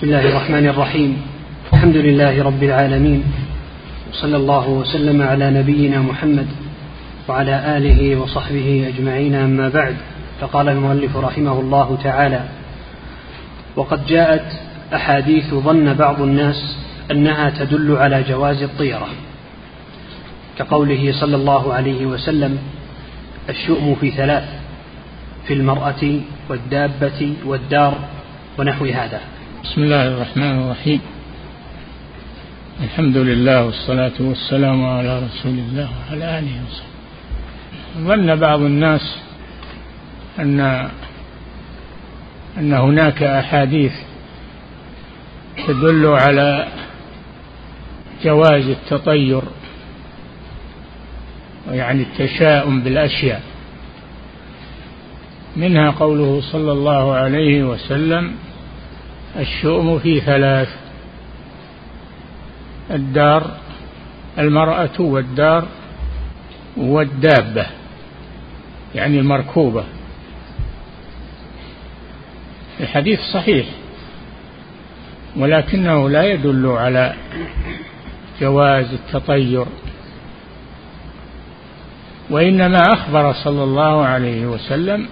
بسم الله الرحمن الرحيم. الحمد لله رب العالمين. وصلى الله وسلم على نبينا محمد وعلى آله وصحبه أجمعين أما بعد. فقال المؤلف رحمه الله تعالى وقد جاءت أحاديث ظن بعض الناس أنها تدل على جواز الطيرة. كقوله صلى الله عليه وسلم الشؤم في ثلاث في المرأة والدابة والدار ونحو هذا. بسم الله الرحمن الرحيم. الحمد لله والصلاة والسلام على رسول الله وعلى آله وصحبه. ظن بعض الناس أن أن هناك أحاديث تدل على جواز التطير يعني التشاؤم بالأشياء. منها قوله صلى الله عليه وسلم الشؤم في ثلاث. الدار المرأة والدار والدابة يعني المركوبة. الحديث صحيح ولكنه لا يدل على جواز التطير وإنما أخبر صلى الله عليه وسلم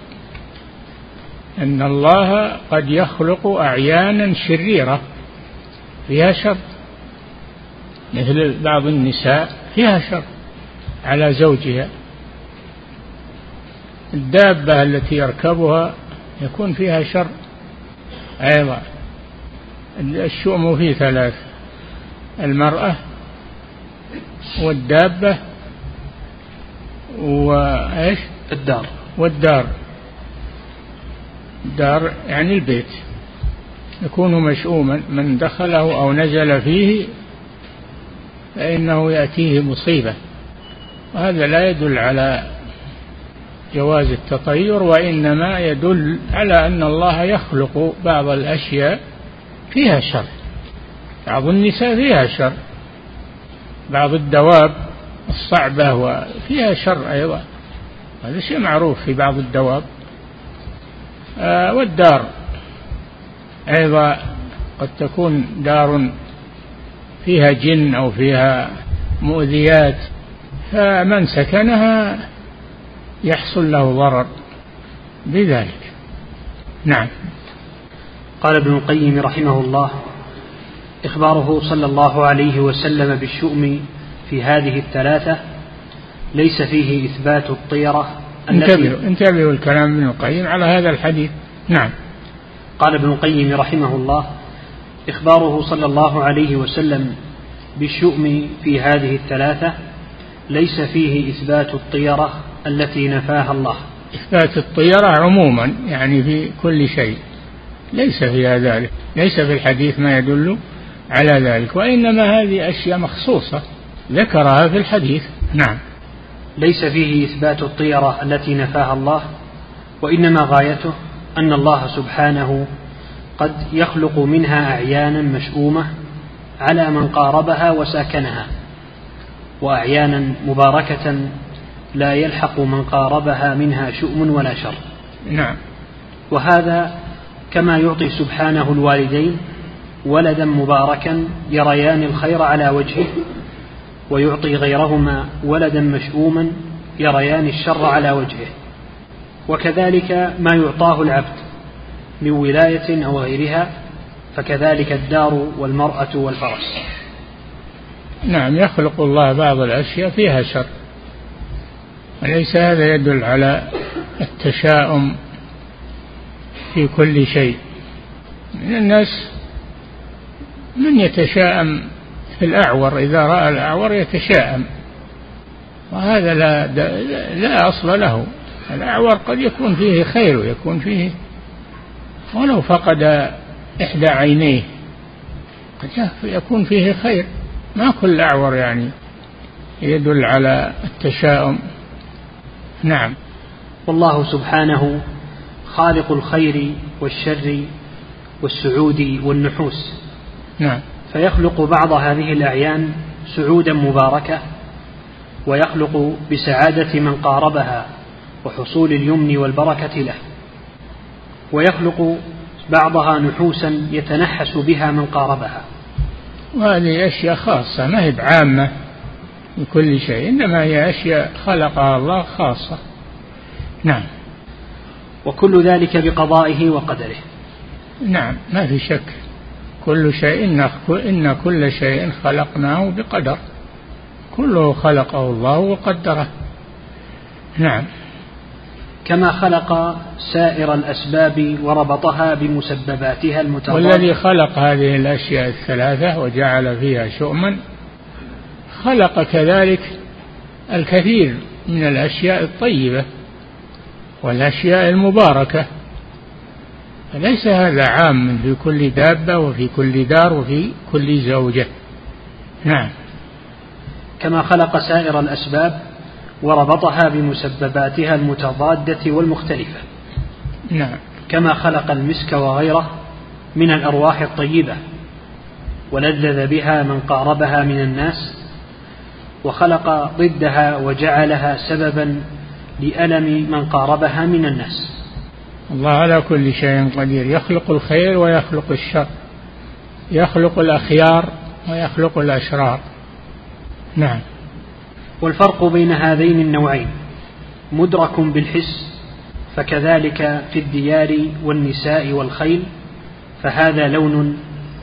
أن الله قد يخلق أعيانا شريرة فيها شر. مثل بعض النساء فيها شر على زوجها. الدابة التي يركبها يكون فيها شر أيضا. الشؤم فيه ثلاث المرأة والدابة وإيش الدار. والدار. دار يعني البيت. يكون مشؤوما من دخله أو نزل فيه فإنه يأتيه مصيبة. وهذا لا يدل على جواز التطير وإنما يدل على أن الله يخلق بعض الأشياء فيها شر. بعض النساء فيها شر. بعض الدواب الصعبة وفيها شر أيضا. هذا شيء معروف في بعض الدواب. والدار. أيضا قد تكون دار فيها جن أو فيها مؤذيات فمن سكنها يحصل له ضرر بذلك. نعم. قال ابن القيم رحمه الله إخباره صلى الله عليه وسلم بالشؤم في هذه الثلاثة ليس فيه إثبات الطيرة انتبهوا انتبهوا الكلام ابن القيم على هذا الحديث. نعم. قال ابن القيم رحمه الله إخباره صلى الله عليه وسلم بالشؤم في هذه الثلاثة ليس فيه إثبات الطيرة التي نفاها الله. إثبات الطيرة عموما يعني في كل شيء. ليس فيها ذلك. ليس في الحديث ما يدل على ذلك وإنما هذه أشياء مخصوصة ذكرها في الحديث. نعم. ليس فيه إثبات الطيرة التي نفاها الله وإنما غايته أن الله سبحانه قد يخلق منها أعيانا مشؤومة على من قاربها وساكنها وأعيانا مباركة لا يلحق من قاربها منها شؤم ولا شر. نعم. وهذا كما يعطي سبحانه الوالدين ولدا مباركا يريان الخير على وجهه ويعطي غيرهما ولدا مشؤوما يريان الشر على وجهه. وكذلك ما يعطاه العبد من ولاية أو غيرها فكذلك الدار والمرأة والفرس. نعم يخلق الله بعض الأشياء فيها شر. وليس هذا يدل على التشاؤم في كل شيء. من الناس من يتشاءم الأعور إذا رأى الأعور يتشاءم. وهذا لا لا أصل له. الأعور قد يكون فيه خير ويكون فيه ولو فقد إحدى عينيه قد يكون فيه خير. ما كل أعور يعني يدل على التشاؤم. نعم. والله سبحانه خالق الخير والشر والسعود والنحوس. نعم. فيخلق بعض هذه الأعيان سعودا مباركة ويخلق بسعادة من قاربها وحصول اليمن والبركة له ويخلق بعضها نحوسا يتنحس بها من قاربها. وهذه أشياء خاصة ما هي بعامة لكل شيء إنما هي أشياء خلقها الله خاصة. نعم. وكل ذلك بقضائه وقدره. نعم ما في شك. كل شيء إن كل شيء خلقناه بقدر. كله خلقه الله وقدره. نعم. كما خلق سائر الأسباب وربطها بمسبباتها المتضادة والذي خلق هذه الأشياء الثلاثة وجعل فيها شؤما خلق كذلك الكثير من الأشياء الطيبة والأشياء المباركة. فليس هذا عام في كل دابة وفي كل دار وفي كل زوجة. نعم. كما خلق سائر الأسباب وربطها بمسبباتها المتضادة والمختلفة. نعم. كما خلق المسك وغيره من الأرواح الطيبة ولذذ بها من قاربها من الناس وخلق ضدها وجعلها سببا لألم من قاربها من الناس. الله على كل شيء قدير. يخلق الخير ويخلق الشر. يخلق الأخيار ويخلق الأشرار. نعم. والفرق بين هذين النوعين. مدرك بالحس فكذلك في الديار والنساء والخيل فهذا لون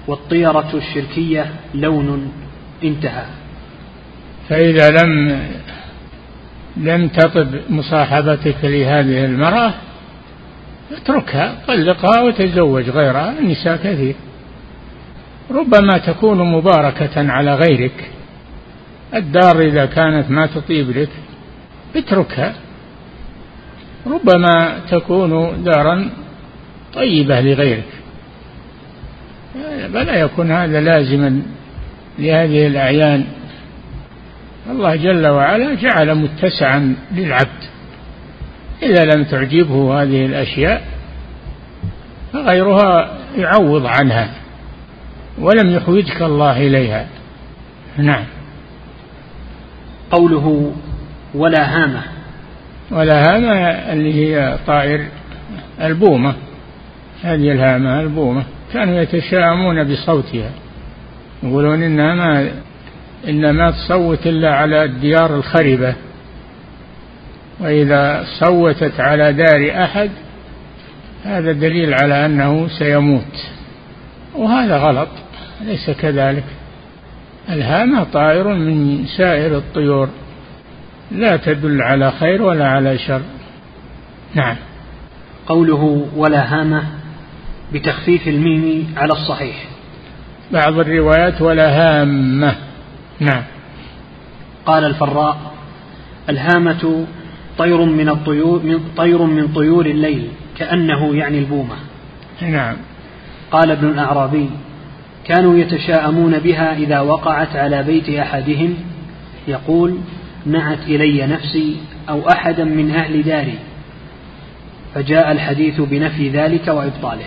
والطيرة الشركية لون انتهى. فإذا لم لم تطب مصاحبتك لهذه المرأة اتركها طلقها وتزوج غيرها النساء كثير. ربما تكون مباركة على غيرك. الدار إذا كانت ما تطيب لك اتركها. ربما تكون دارا طيبة لغيرك. فلا يكون هذا لازما لهذه الأعيان. الله جل وعلا جعل متسعا للعبد. إذا لم تعجبه هذه الأشياء فغيرها يعوض عنها ولم يحوجك الله إليها. نعم. قوله ولا هامة ولا هامة اللي هي طائر البومة. هذه الهامة البومة. كانوا يتشاءمون بصوتها. يقولون إنها ما إن ما تصوت إلا على الديار الخربة. وإذا صوتت على دار أحد هذا دليل على أنه سيموت. وهذا غلط ليس كذلك. الهامة طائر من سائر الطيور. لا تدل على خير ولا على شر. نعم. قوله ولا هامة بتخفيف الميم على الصحيح. بعض الروايات ولا هامة. نعم. قال الفراء الهامة طير من الطيور من طير من طيور الليل كأنه يعني البومة. نعم. قال ابن الأعرابي كانوا يتشاءمون بها إذا وقعت على بيت أحدهم. يقول نعت إلي نفسي أو أحدا من أهل داري. فجاء الحديث بنفي ذلك وإبطاله.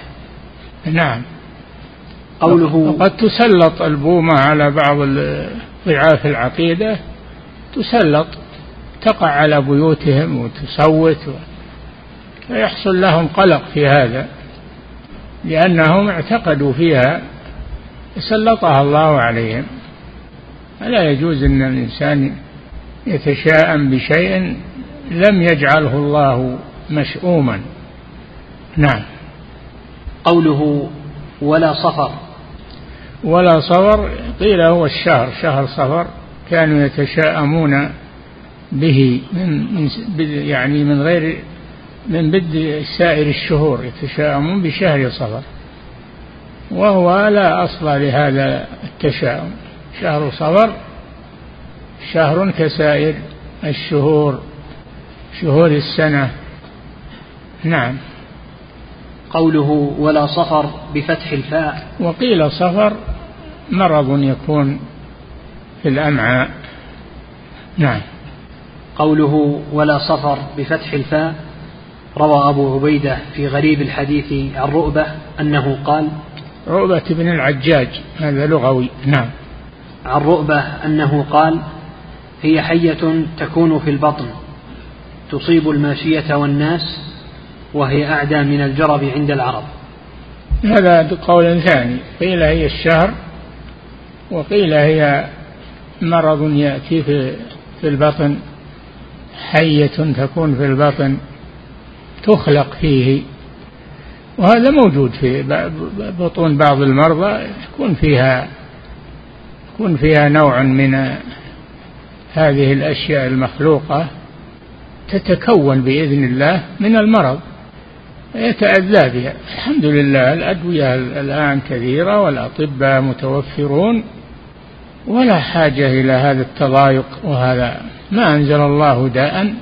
نعم. قوله قد تسلط البومة على بعض ضعاف العقيدة تسلط. تقع على بيوتهم وتصوت فيحصل لهم قلق في هذا لأنهم اعتقدوا فيها سلطها الله عليهم. فلا يجوز أن الإنسان يتشاءم بشيء لم يجعله الله مشؤوما. نعم. قوله ولا صفر. ولا صفر قيل هو الشهر شهر صفر كانوا يتشاءمون به من يعني من غير من بد سائر الشهور يتشاءمون بشهر صفر وهو لا أصل لهذا التشاؤم. شهر صفر شهر كسائر الشهور شهور السنة. نعم. قوله ولا صفر بفتح الفاء. وقيل صفر مرض يكون في الأمعاء. نعم. قوله ولا صفر بفتح الفاء روى أبو عبيدة في غريب الحديث عن رؤبة أنه قال رؤبة بن العجاج هذا لغوي نعم. عن رؤبة أنه قال هي حية تكون في البطن تصيب الماشية والناس وهي أعدى من الجرب عند العرب. هذا قول ثاني قيل هي الشهر وقيل هي مرض يأتي في في البطن. حية تكون في البطن تخلق فيه وهذا موجود في بطون بعض المرضى يكون فيها يكون فيها نوع من هذه الأشياء المخلوقة تتكون بإذن الله من المرض يتأذى بها. الحمد لله الأدوية الآن كثيرة والأطباء متوفرون. ولا حاجة إلى هذا التضايق وهذا. ما أنزل الله داء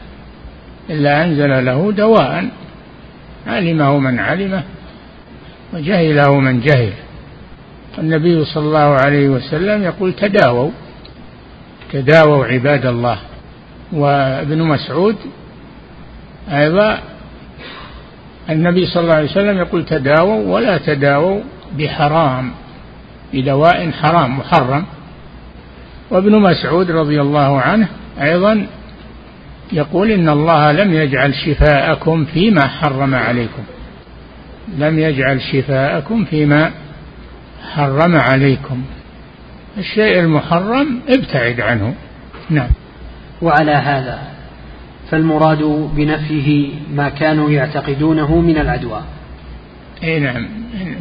إلا أنزل له دواء. علمه من علمه وجهله من جهل. النبي صلى الله عليه وسلم يقول تداووا تداووا عباد الله. وابن مسعود أيضا النبي صلى الله عليه وسلم يقول تداووا ولا تداووا بحرام بدواء حرام محرم. وابن مسعود رضي الله عنه أيضا يقول إن الله لم يجعل شفاءكم فيما حرم عليكم. لم يجعل شفاءكم فيما حرم عليكم. الشيء المحرم ابتعد عنه. نعم. وعلى هذا فالمراد بنفيه ما كانوا يعتقدونه من العدوى. اي نعم.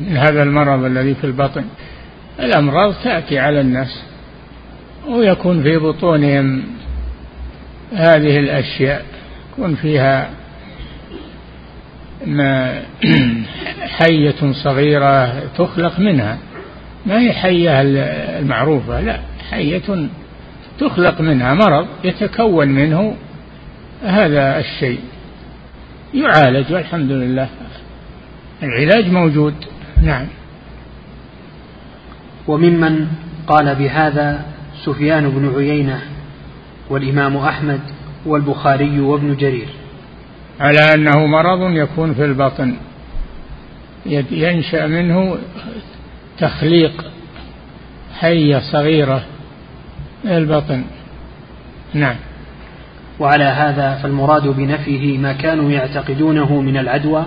من هذا المرض الذي في البطن. الأمراض تأتي على الناس. ويكون في بطونهم هذه الأشياء يكون فيها ما حية صغيرة تخلق منها. ما هي حية المعروفة لا حية تخلق منها مرض يتكون منه هذا الشيء. يعالج والحمد لله. العلاج موجود. نعم. وممن قال بهذا سفيان بن عيينة والإمام أحمد والبخاري وابن جرير. على أنه مرض يكون في البطن. ينشأ منه تخليق حية صغيرة البطن. نعم. وعلى هذا فالمراد بنفيه ما كانوا يعتقدونه من العدوى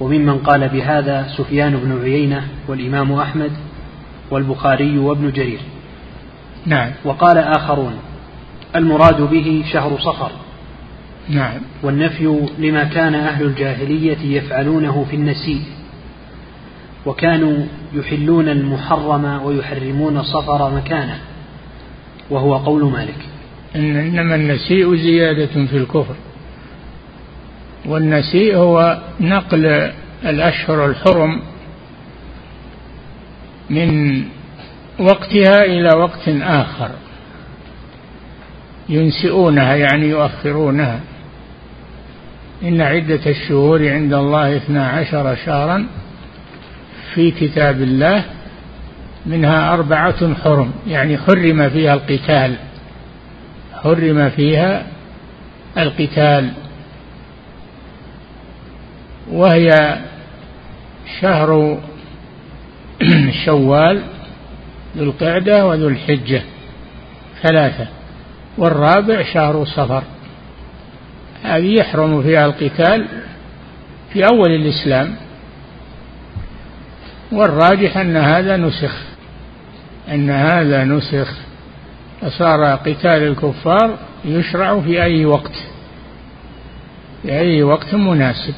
وممن قال بهذا سفيان بن عيينة والإمام أحمد والبخاري وابن جرير. نعم. وقال آخرون المراد به شهر صفر نعم. والنفي لما كان أهل الجاهلية يفعلونه في النسيء وكانوا يحلون المحرم ويحرمون الصفر مكانه. وهو قول مالك. إن إنما النسيء زيادة في الكفر. والنسيء هو نقل الأشهر الحرم من وقتها إلى وقت آخر. ينسئونها يعني يؤخرونها. إن عدة الشهور عند الله اثنا عشر شهرا في كتاب الله منها أربعة حرم. يعني حرم فيها القتال. حرم فيها القتال. وهي شهر شوال. ذو القعدة وذو الحجة ثلاثة والرابع شهر صفر هذه يحرم فيها القتال في أول الإسلام. والراجح أن هذا نسخ أن هذا نسخ. فصار قتال الكفار يشرع في أي وقت في أي وقت مناسب.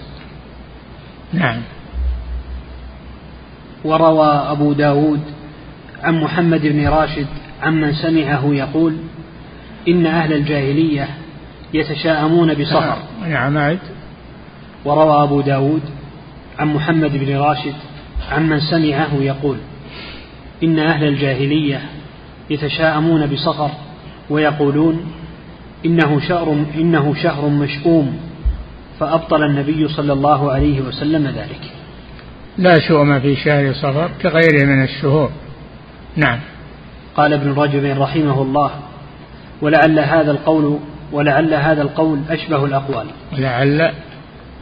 نعم. وروى أبو داود عن محمد بن راشد عمن سمعه يقول إن أهل الجاهلية يتشاءمون بصفر نعم عد وروى أبو داود عن محمد بن راشد عمن سمعه يقول إن أهل الجاهلية يتشاءمون بصفر ويقولون إنه شهر إنه شهر مشؤوم فأبطل النبي صلى الله عليه وسلم ذلك. لا شؤم في شهر صفر كغيره من الشهور. نعم. قال ابن رجب رحمه الله ولعل هذا القول ولعل هذا القول أشبه الأقوال. ولعل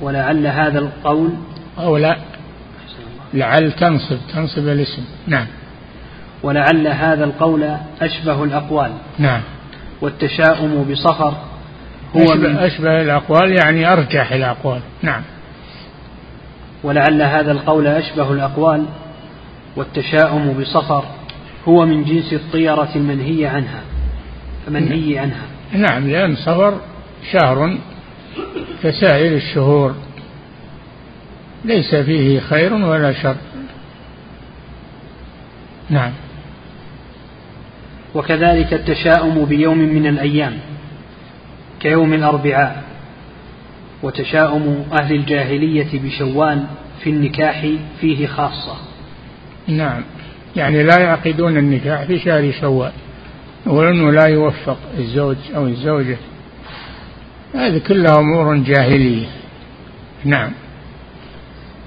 ولعل هذا القول أو لا لعل تنصب تنصب الاسم. نعم. ولعل هذا القول أشبه الأقوال. نعم. والتشاؤم بصفر هو أشبه, أشبه الأقوال يعني أرجح الأقوال. نعم. ولعل هذا القول أشبه الأقوال والتشاؤم بصفر هو من جنس الطيرة المنهي عنها فمنهي عنها. نعم لأن صفر شهر كسائر الشهور. ليس فيه خير ولا شر. نعم. وكذلك التشاؤم بيوم من الأيام كيوم الأربعاء وتشاؤم أهل الجاهلية بشوال في النكاح فيه خاصة. نعم. يعني لا يعقدون النكاح في شهر شوال وأنه لا يوفق الزوج أو الزوجة. هذه كلها أمور جاهلية. نعم.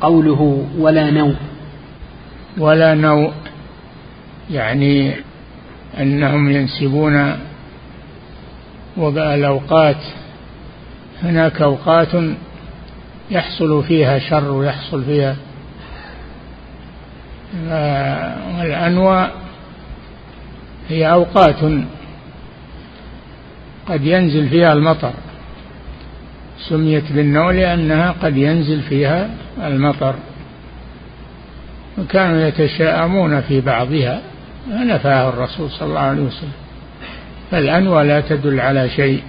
قوله ولا نوء ولا نوء يعني أنهم ينسبون الأوقات. هناك أوقات يحصل فيها شر ويحصل فيها والأنواع هي أوقات قد ينزل فيها المطر. سميت بالنوع لأنها قد ينزل فيها المطر. وكانوا يتشاءمون في بعضها فنفاه الرسول صلى الله عليه وسلم. فالأنوى لا تدل على شيء.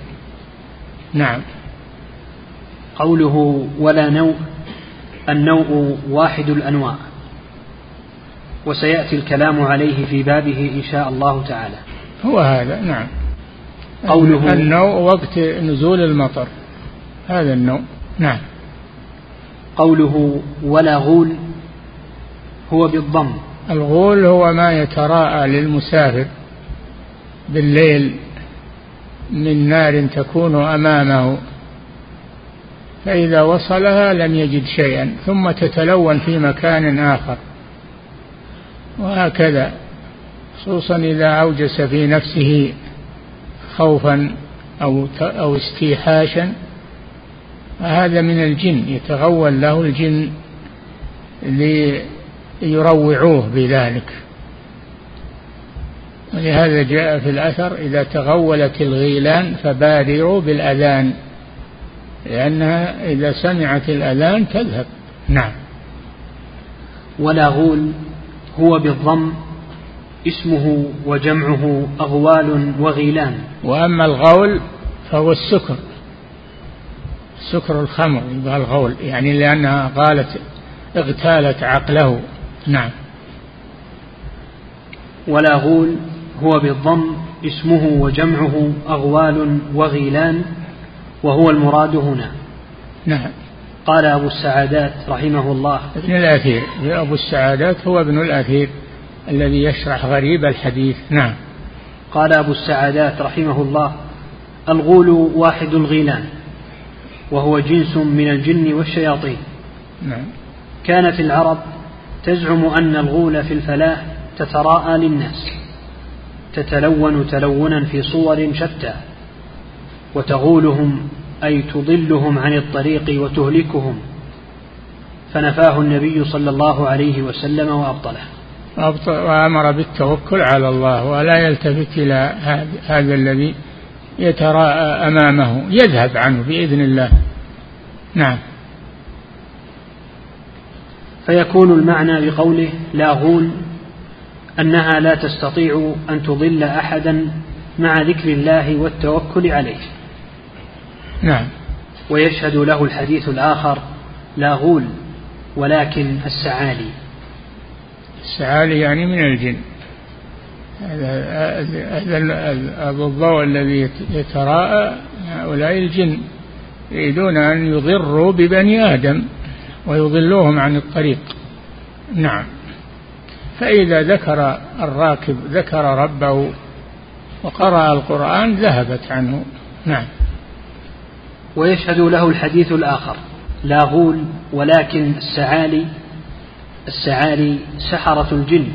نعم. قوله ولا نوء النوء واحد الأنواع. وسيأتي الكلام عليه في بابه إن شاء الله تعالى. هو هذا نعم. قوله النوء وقت نزول المطر. هذا النوع نعم. قوله ولا غول هو بالضم. الغول هو ما يتراءى للمسافر بالليل من نار تكون أمامه. فإذا وصلها لم يجد شيئا ثم تتلون في مكان آخر. وهكذا خصوصا إذا أوجس في نفسه خوفا أو أو استيحاشا هذا من الجن يتغول له الجن ليروعوه بذلك. ولهذا جاء في الأثر إذا تغولت الغيلان فبادروا بالأذان لأنها إذا سمعت الأذان تذهب. نعم. ولا غول. هو بالضم اسمه وجمعه أغوال وغيلان. وأما الغول فهو السكر سكر الخمر يبقى الغول يعني لأنها قالت اغتالت عقله. نعم. ولا غول هو بالضم اسمه وجمعه أغوال وغيلان وهو المراد هنا. نعم. قال أبو السعادات رحمه الله. ابن الأثير. أبو السعادات هو ابن الأثير الذي يشرح غريب الحديث. نعم. قال أبو السعادات رحمه الله الغول واحد الغيلان وهو جنس من الجن والشياطين. نعم. كانت العرب تزعم أن الغول في الفلاح تتراءى للناس تتلون تلونا في صور شتى وتغولهم أي تضلهم عن الطريق وتهلكهم. فنفاه النبي صلى الله عليه وسلم وأبطله. وأمر بالتوكل على الله ولا يلتفت إلى هذا الذي يتراءى أمامه يذهب عنه بإذن الله. نعم. فيكون المعنى بقوله لا غول أنها لا تستطيع أن تضل أحدا مع ذكر الله والتوكل عليه. نعم. ويشهد له الحديث الآخر لا غول ولكن السعالي. السعالي يعني من الجن. هذا الضوء الذي يتراءى هؤلاء الجن يريدون أن يضروا ببني آدم ويضلوهم عن الطريق. نعم. فإذا ذكر الراكب ذكر ربه وقرأ القرآن ذهبت عنه. نعم. ويشهد له الحديث الآخر. لا غول ولكن السعالي السعالي سحرة الجن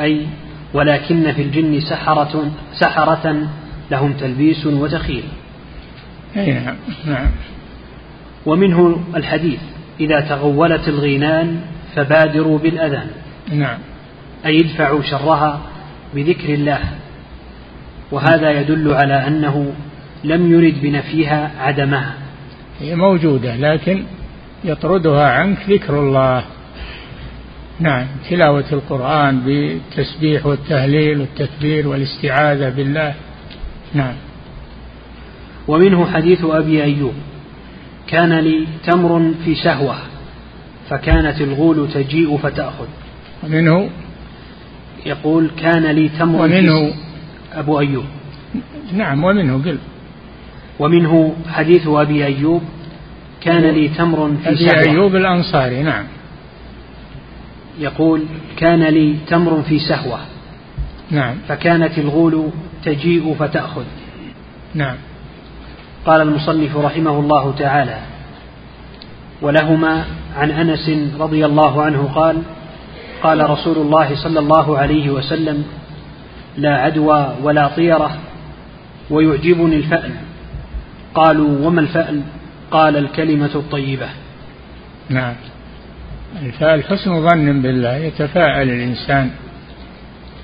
أي ولكن في الجن سحرة سحرة لهم تلبيس وتخيل. نعم نعم. ومنه الحديث إذا تغولت الغينان فبادروا بالأذان. نعم. أي ادفعوا شرها بذكر الله. وهذا يدل على أنه لم يرد بنفيها عدمها. هي موجودة لكن يطردها عنك ذكر الله. نعم تلاوة القرآن بالتسبيح والتهليل والتكبير والاستعاذة بالله. نعم. ومنه حديث أبي أيوب. كان لي تمر في سهوة فكانت الغول تجيء فتأخذ. ومنه؟ يقول كان لي تمر ومنه؟ أبو أيوب. نعم ومنه قل. ومنه حديث أبي أيوب كان لي تمر في أبي سهوة أيوب الأنصاري نعم. يقول كان لي تمر في سهوة. نعم. فكانت الغول تجيء فتأخذ. نعم. قال المصنف رحمه الله تعالى ولهما عن أنس رضي الله عنه قال قال رسول الله صلى الله عليه وسلم لا عدوى ولا طيرة ويعجبني الفأل قالوا وما الفأل قال الكلمة الطيبة. نعم. الفأل حسن ظن بالله يتفاءل الإنسان.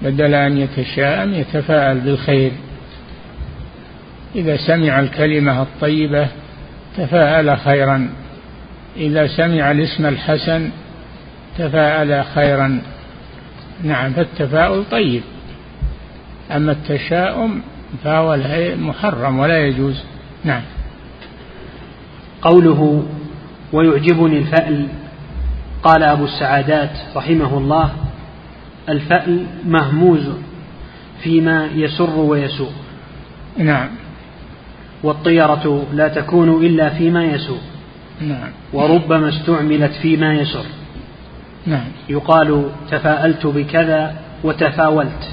بدل أن يتشاءم يتفاءل بالخير. إذا سمع الكلمة الطيبة تفاءل خيرا. إذا سمع الاسم الحسن تفاءل خيرا. نعم فالتفاؤل طيب. أما التشاؤم فهو محرم ولا يجوز. نعم. قوله ويعجبني الفأل قال أبو السعادات رحمه الله الفأل مهموز فيما يسر ويسوء. نعم. والطيرة لا تكون إلا فيما يسوء. نعم. وربما استعملت فيما يسر. نعم. يقال تفاءلت بكذا وتفاولت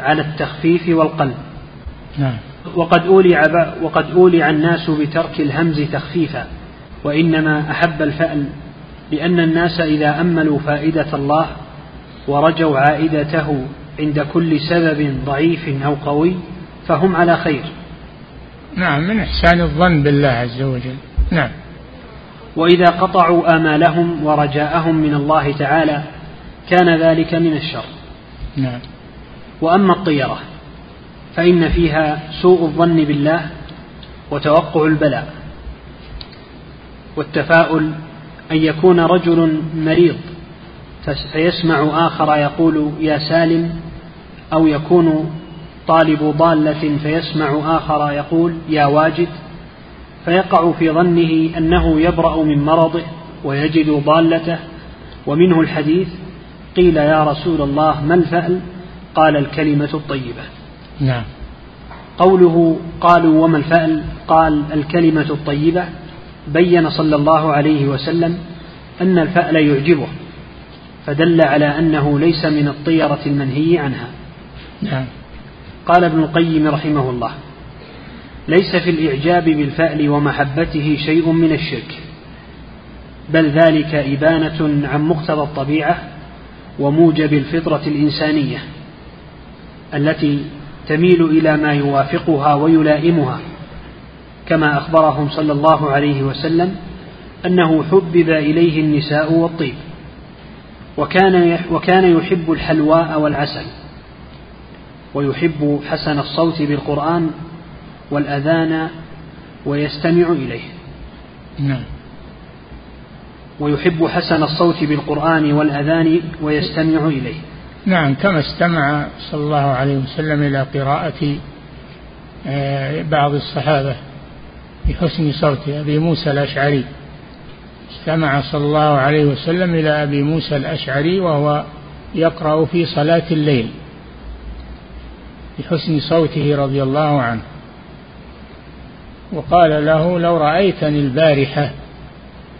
على التخفيف والقلب. نعم. وقد أولع وقد أولع الناس بترك الهمز تخفيفا وإنما أحب الفأل لأن الناس إذا أملوا فائدة الله ورجوا عائدته عند كل سبب ضعيف أو قوي فهم على خير. نعم من إحسان الظن بالله عز وجل. نعم. وإذا قطعوا آمالهم ورجاءهم من الله تعالى كان ذلك من الشر. نعم. وأما الطيرة فإن فيها سوء الظن بالله وتوقع البلاء والتفاؤل أن يكون رجل مريض فيسمع آخر يقول يا سالم أو يكون طالب ضالة فيسمع آخر يقول يا واجد فيقع في ظنه أنه يبرأ من مرضه ويجد ضالته ومنه الحديث قيل يا رسول الله ما الفأل؟ قال الكلمة الطيبة نعم. قوله قالوا وما الفأل؟ قال الكلمة الطيبة بين صلى الله عليه وسلم أن الفأل يعجبه فدل على أنه ليس من الطيرة المنهي عنها. نعم. قال ابن القيم رحمه الله ليس في الإعجاب بالفأل ومحبته شيء من الشرك بل ذلك إبانة عن مقتضى الطبيعة وموجب الفطرة الإنسانية التي تميل إلى ما يوافقها ويلائمها كما أخبرهم صلى الله عليه وسلم أنه حبب إليه النساء والطيب وكان وكان يحب الحلواء والعسل ويحب حسن الصوت بالقرآن والأذان ويستمع إليه. نعم. ويحب حسن الصوت بالقرآن والأذان ويستمع إليه. نعم كما استمع صلى الله عليه وسلم إلى قراءة آه، بعض الصحابة بحسن صوت أبي موسى الأشعري. استمع صلى الله عليه وسلم إلى أبي موسى الأشعري وهو يقرأ في صلاة الليل بحسن صوته رضي الله عنه. وقال له لو رأيتني البارحة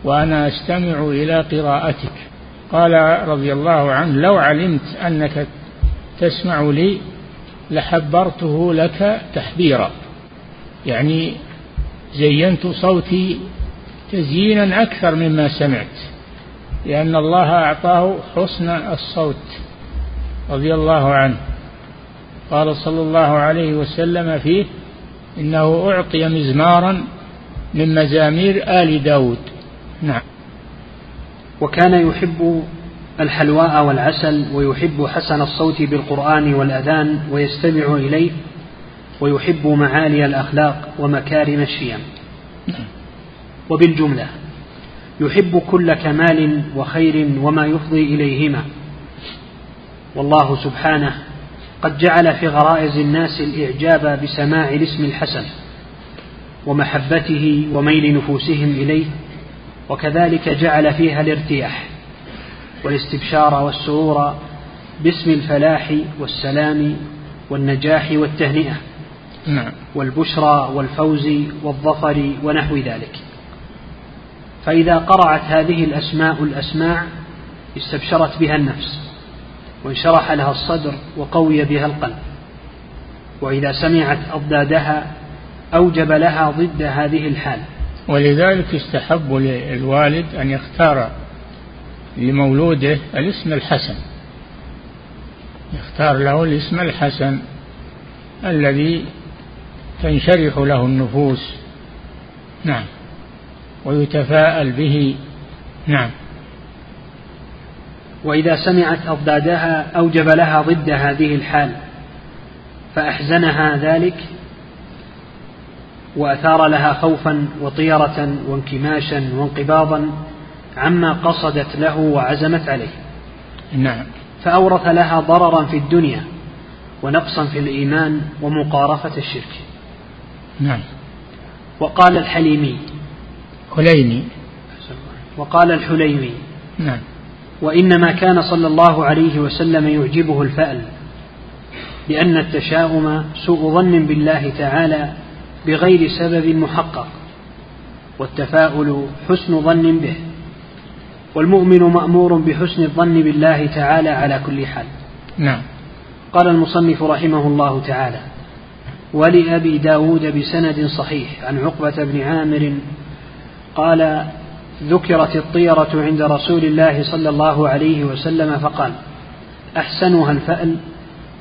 وأنا أستمع إلى قراءتك قال رضي الله عنه لو علمت أنك تسمع لي لحبرته لك تحبيرا. يعني زينت صوتي تزيينا أكثر مما سمعت لأن الله أعطاه حسن الصوت رضي الله عنه. قال صلى الله عليه وسلم فيه إنه أعطي مزمارا من مزامير آل داود. نعم. وكان يحب الحلواء والعسل ويحب حسن الصوت بالقرآن والأذان ويستمع إليه ويحب معالي الأخلاق ومكارم الشيم. وبالجملة يحب كل كمال وخير وما يفضي إليهما. والله سبحانه قد جعل في غرائز الناس الإعجاب بسماع الاسم الحسن ومحبته وميل نفوسهم إليه وكذلك جعل فيها الارتياح والاستبشار والسرور باسم الفلاح والسلام والنجاح والتهنئة نعم. والبشرى والفوز والظفر ونحو ذلك. فإذا قرعت هذه الأسماء الأسماع استبشرت بها النفس وانشرح لها الصدر وقوي بها القلب. وإذا سمعت أضدادها أوجب لها ضد هذه الحال. ولذلك يستحب للوالد أن يختار لمولوده الاسم الحسن. يختار له الاسم الحسن الذي تنشرح له النفوس. نعم. ويتفاءل به. نعم. وإذا سمعت أضدادها أوجب لها ضد هذه الحال فأحزنها ذلك وأثار لها خوفا وطيرة وانكماشا وانقباضا عما قصدت له وعزمت عليه. نعم. فأورث لها ضررا في الدنيا ونقصا في الإيمان ومقارفة الشرك. نعم. وقال الحليمي حليمي. وقال الحليمي نعم. وإنما كان صلى الله عليه وسلم يعجبه الفأل لأن التشاؤم سوء ظن بالله تعالى بغير سبب محقق والتفاؤل حسن ظن به والمؤمن مأمور بحسن الظن بالله تعالى على كل حال. نعم. قال المصنف رحمه الله تعالى ولأبي داود بسند صحيح عن عقبة بن عامر قال ذكرت الطيرة عند رسول الله صلى الله عليه وسلم فقال أحسنها الفأل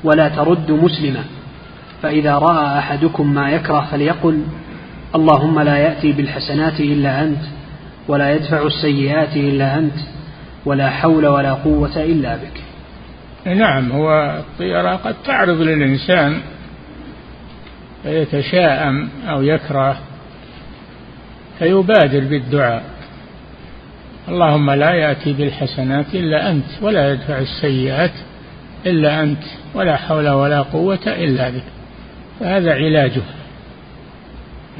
ولا ترد مسلما. فإذا رأى أحدكم ما يكره فليقل اللهم لا يأتي بالحسنات إلا أنت ولا يدفع السيئات إلا أنت ولا حول ولا قوة إلا بك. نعم هو الطيرة قد تعرض للإنسان فيتشاءم أو يكره فيبادر بالدعاء. اللهم لا يأتي بالحسنات إلا أنت ولا يدفع السيئات إلا أنت ولا حول ولا قوة إلا بك. فهذا علاجه.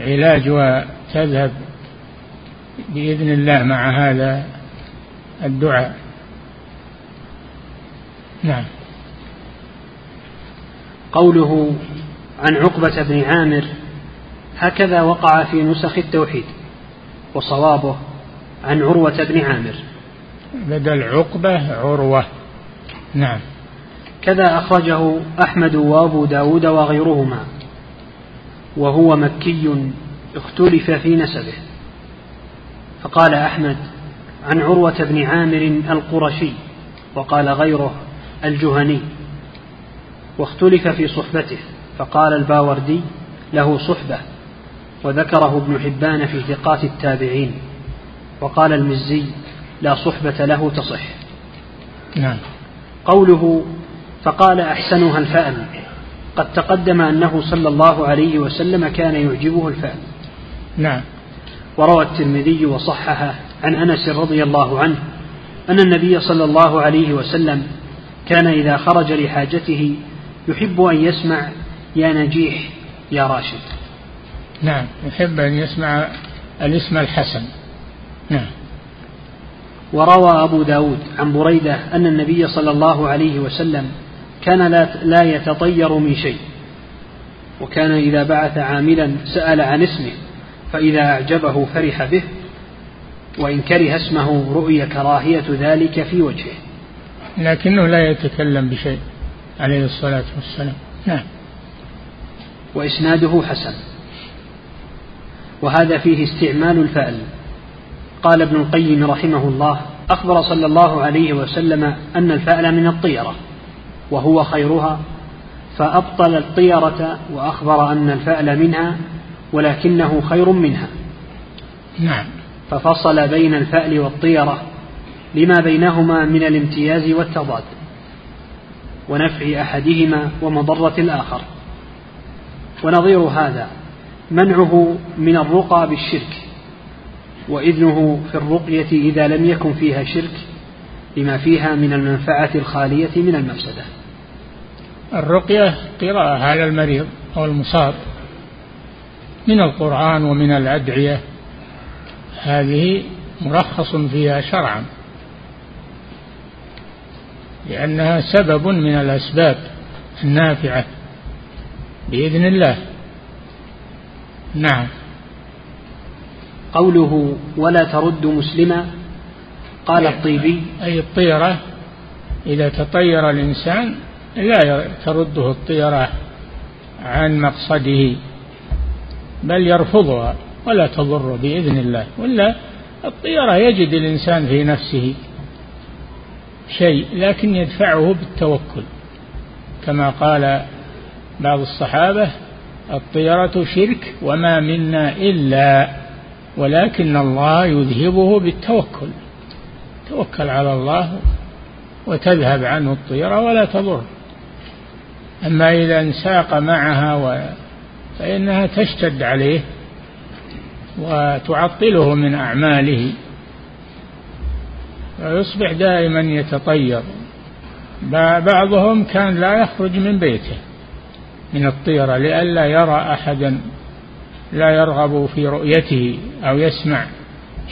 علاجها تذهب بإذن الله مع هذا الدعاء. نعم. قوله عن عقبة بن عامر هكذا وقع في نسخ التوحيد وصوابه عن عروة بن عامر. بدل عقبة عروة. نعم. كذا أخرجه أحمد وأبو داود وغيرهما. وهو مكي اختلف في نسبه. فقال أحمد عن عروة بن عامر القرشي وقال غيره الجهني. واختلف في صحبته فقال الباوردي له صحبة وذكره ابن حبان في ثقات التابعين. وقال المزي لا صحبة له تصح. نعم. قوله فقال أحسنها الفأل قد تقدم أنه صلى الله عليه وسلم كان يعجبه الفأل نعم. وروى الترمذي وصححه عن أنس رضي الله عنه أن النبي صلى الله عليه وسلم كان إذا خرج لحاجته يحب أن يسمع يا نجيح يا راشد. نعم. يحب أن يسمع الاسم الحسن. نعم. وروى أبو داود عن بريدة أن النبي صلى الله عليه وسلم كان لا, لا يتطير من شيء. وكان إذا بعث عاملا سأل عن اسمه فإذا أعجبه فرح به وإن كره اسمه رؤي كراهية ذلك في وجهه. لكنه لا يتكلم بشيء عليه الصلاة والسلام. نعم. وإسناده حسن. وهذا فيه استعمال الفأل قال ابن القيم رحمه الله أخبر صلى الله عليه وسلم أن الفأل من الطيرة. وهو خيرها فأبطل الطيرة وأخبر أن الفأل منها ولكنه خير منها. نعم. ففصل بين الفأل والطيرة لما بينهما من الامتياز والتضاد ونفع أحدهما ومضرة الآخر. ونظير هذا منعه من الرقى بالشرك وإذنه في الرقية إذا لم يكن فيها شرك لما فيها من المنفعة الخالية من المفسدة. الرقية قراءة على المريض أو المصاب من القرآن ومن الأدعية. هذه مرخص فيها شرعا لأنها سبب من الأسباب النافعة بإذن الله. نعم. قوله ولا ترد مسلما قال الطيبي أي الطيرة إذا تطير الإنسان لا ترده الطيرة عن مقصده بل يرفضها ولا تضر بإذن الله. ولا الطيرة يجد الإنسان في نفسه شيء لكن يدفعه بالتوكل. كما قال بعض الصحابة الطيرة شرك وما منا إلا ولكن الله يذهبه بالتوكل. توكل على الله وتذهب عنه الطيرة ولا تضر. أما إذا انساق معها و فإنها تشتد عليه وتعطله من أعماله. ويصبح دائما يتطير. بعضهم كان لا يخرج من بيته من الطيرة لئلا يرى أحدا لا يرغب في رؤيته أو يسمع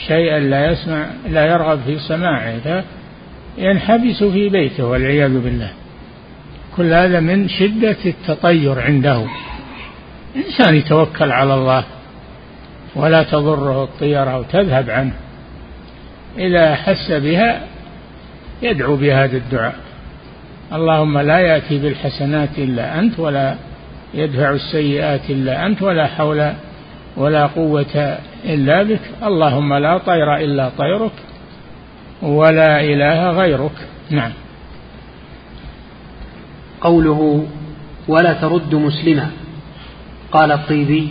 شيئا لا يسمع لا يرغب في سماعه. فينحبس في بيته والعياذ بالله. كل هذا من شدة التطير عنده. إنسان يتوكل على الله ولا تضره الطيرة وتذهب عنه. إذا حس بها يدعو بهذا الدعاء. اللهم لا يأتي بالحسنات إلا أنت ولا يدفع السيئات إلا أنت ولا حول ولا قوة إلا بك. اللهم لا طير إلا طيرك ولا إله غيرك. نعم. قوله ولا ترد مسلما. قال الطيبي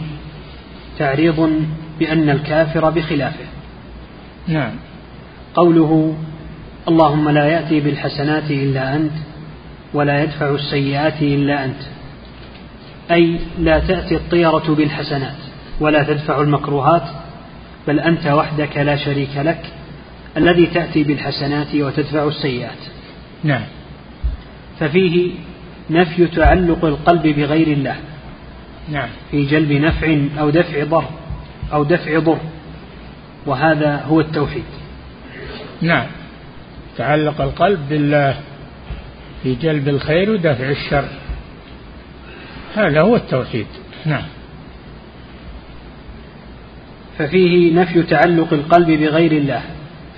تعريض بأن الكافر بخلافه. نعم. قوله اللهم لا يأتي بالحسنات إلا أنت ولا يدفع السيئات إلا أنت. أي لا تأتي الطيرة بالحسنات ولا تدفع المكروهات بل أنت وحدك لا شريك لك الذي تأتي بالحسنات وتدفع السيئات. نعم. ففيه نفي تعلق القلب بغير الله. نعم. في جلب نفع أو دفع ضر أو دفع ضر. وهذا هو التوحيد. نعم. تعلق القلب بالله في جلب الخير ودفع الشر. هذا هو التوحيد. نعم. ففيه نفي تعلق القلب بغير الله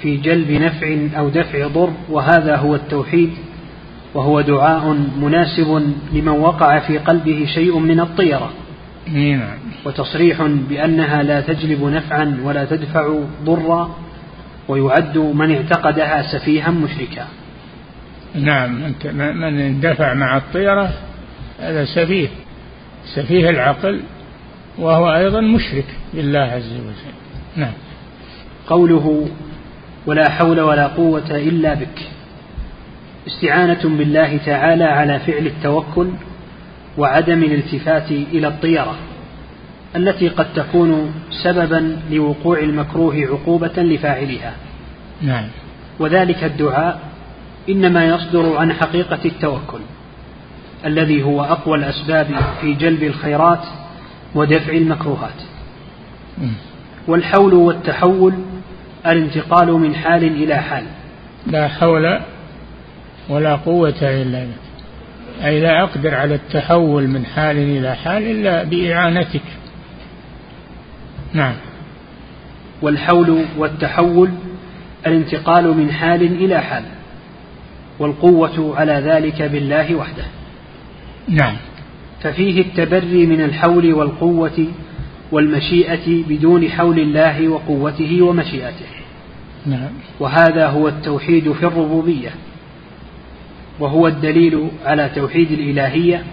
في جلب نفع أو دفع ضر وهذا هو التوحيد. وهو دعاء مناسب لمن وقع في قلبه شيء من الطيرة. نعم. وتصريح بأنها لا تجلب نفعا ولا تدفع ضرا ويعد من اعتقدها سفيها مشركا. نعم. من اندفع مع الطيرة هذا سفيه. سفيه العقل وهو أيضا مشرك بالله عز وجل. نعم. قوله ولا حول ولا قوة إلا بك. استعانة بالله تعالى على فعل التوكل وعدم الالتفات إلى الطيرة التي قد تكون سببا لوقوع المكروه عقوبة لفاعلها. نعم. وذلك الدعاء إنما يصدر عن حقيقة التوكل الذي هو أقوى الأسباب في جلب الخيرات ودفع المكروهات. والحول والتحول الانتقال من حال إلى حال. لا حول ولا قوة إلا بك أي لا أقدر على التحول من حال إلى حال إلا بإعانتك. نعم. والحول والتحول الانتقال من حال إلى حال والقوة على ذلك بالله وحده. نعم. ففيه التبري من الحول والقوة والمشيئة بدون حول الله وقوته ومشيئته. نعم. وهذا هو التوحيد في الربوبية. وهو الدليل على توحيد الإلهية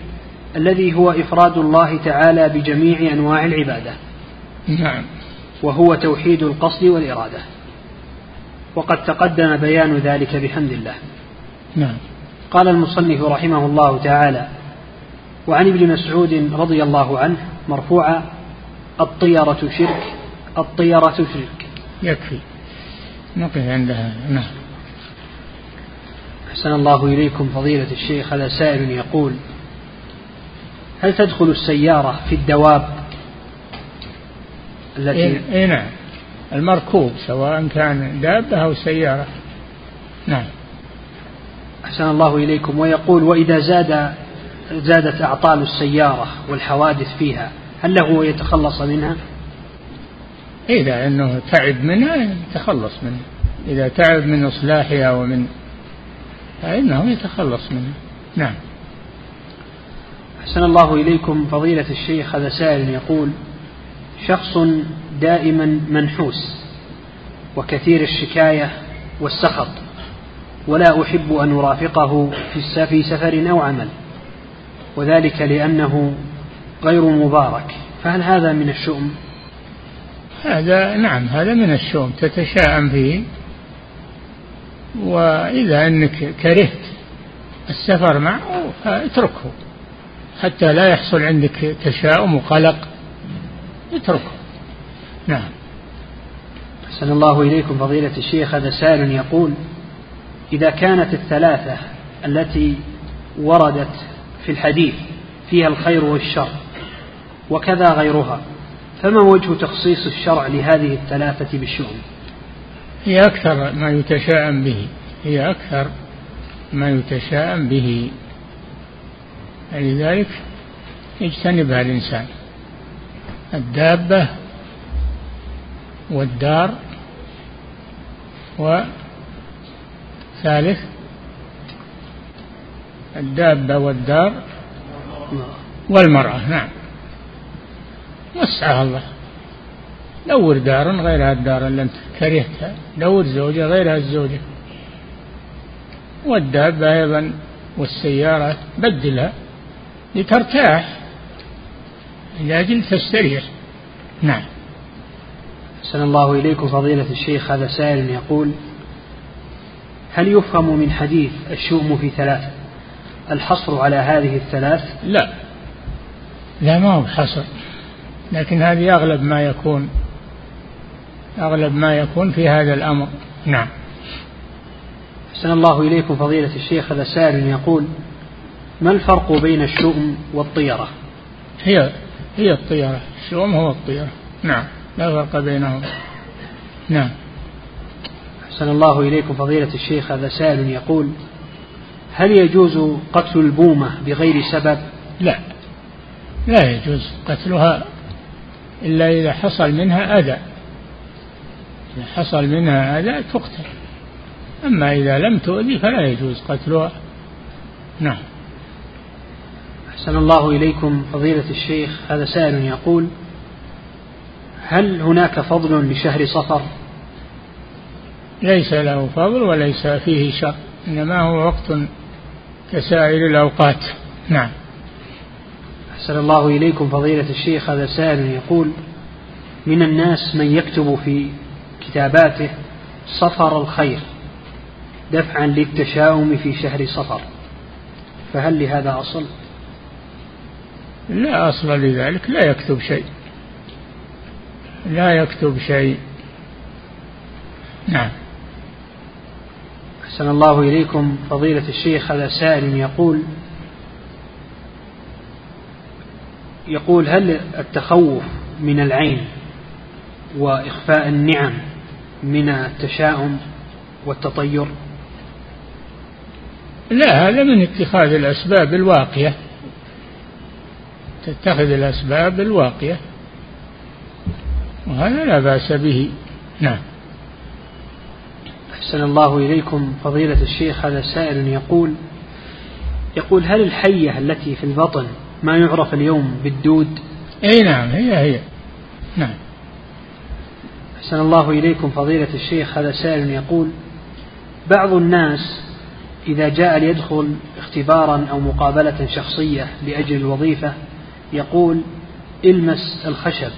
الذي هو إفراد الله تعالى بجميع أنواع العبادة. نعم. وهو توحيد القصد والإرادة. وقد تقدم بيان ذلك بحمد الله. نعم. قال المصنف رحمه الله تعالى وعن ابن مسعود رضي الله عنه مرفوعا الطيرة شرك الطيرة شرك. يكفي. نقف عندها. نعم. أحسن الله إليكم فضيلة الشيخ هذا سائل يقول هل تدخل السيارة في الدواب التي إيه, إيه نعم. المركوب سواء كان دابة أو سيارة. نعم. أحسن الله إليكم. ويقول وإذا زاد زادت أعطال السيارة والحوادث فيها هل له يتخلص منها؟ إذا أنه تعب منها يتخلص منها. إذا تعب من إصلاحها ومن فإنه يتخلص منها نعم. أحسن الله إليكم فضيلة الشيخ هذا سائل يقول شخص دائما منحوس وكثير الشكاية والسخط ولا أحب أن أرافقه في سفر أو عمل وذلك لأنه غير مبارك. فهل هذا من الشؤم؟ هذا نعم هذا من الشؤم تتشاءم فيه. وإذا أنك كرهت السفر معه فاتركه. حتى لا يحصل عندك تشاؤم وقلق اتركه. نعم. أحسن الله إليكم فضيلة الشيخ. هذا سائل يقول إذا كانت الثلاثة التي وردت في الحديث فيها الخير والشر وكذا غيرها فما وجه تخصيص الشرع لهذه الثلاثة بالشؤم؟ هي أكثر ما يتشاءم به. هي أكثر ما يتشاءم به. لذلك يجتنبها الإنسان. الدابة والدار وثالث الدابة والدار والمرأة. نعم. وسعها الله. دور دارا غير الدار اللي انت كرهتها دور زوجة غير الزوجة والدابة أيضا والسيارة بدلها لترتاح. لأجل تستريح. نعم. أحسن الله إليكم فضيلة الشيخ. هذا سائل يقول هل يفهم من حديث الشؤم في ثلاث؟ الحصر على هذه الثلاث؟ لا. لا ما هو حصر لكن هذه أغلب ما يكون أغلب ما يكون في هذا الأمر. نعم. أحسن الله إليكم فضيلة الشيخ هذا سائل يقول ما الفرق بين الشؤم والطيرة؟ هي هي الطيرة. الشؤم هو الطيرة. نعم لا فرق بينهم. نعم. أحسن الله إليكم فضيلة الشيخ هذا سائل يقول هل يجوز قتل البومة بغير سبب؟ لا. لا يجوز قتلها إلا إذا حصل منها أذى. حصل منها أذى تقتل. أما إذا لم تؤذي فلا يجوز قتلها. نعم. أحسن الله إليكم فضيلة الشيخ. هذا سائل يقول هل هناك فضل لشهر صفر؟ ليس له فضل وليس فيه شر إنما هو وقت كسائر الأوقات. نعم. أحسن الله إليكم فضيلة الشيخ. هذا سائل يقول من الناس من يكتب في كتاباته صفر الخير دفعا للتشاؤم في شهر صفر. فهل لهذا أصل؟ لا أصل لذلك لا يكتب شيء. لا يكتب شيء. نعم. أحسن الله إليكم. فضيلة الشيخ هذا سائل يقول يقول هل التخوف من العين وإخفاء النعم من التشاؤم والتطير؟ لا هذا من اتخاذ الأسباب الواقية. تتخذ الأسباب الواقية. وهذا لا بأس به. نعم. أحسن الله إليكم فضيلة الشيخ. هذا سائل يقول يقول هل الحية التي في البطن ما يعرف اليوم بالدود؟ أي نعم هي هي. نعم. أحسن الله إليكم فضيلة الشيخ هذا سائل يقول بعض الناس إذا جاء ليدخل اختبارا أو مقابلة شخصية لأجل الوظيفة يقول المس الخشب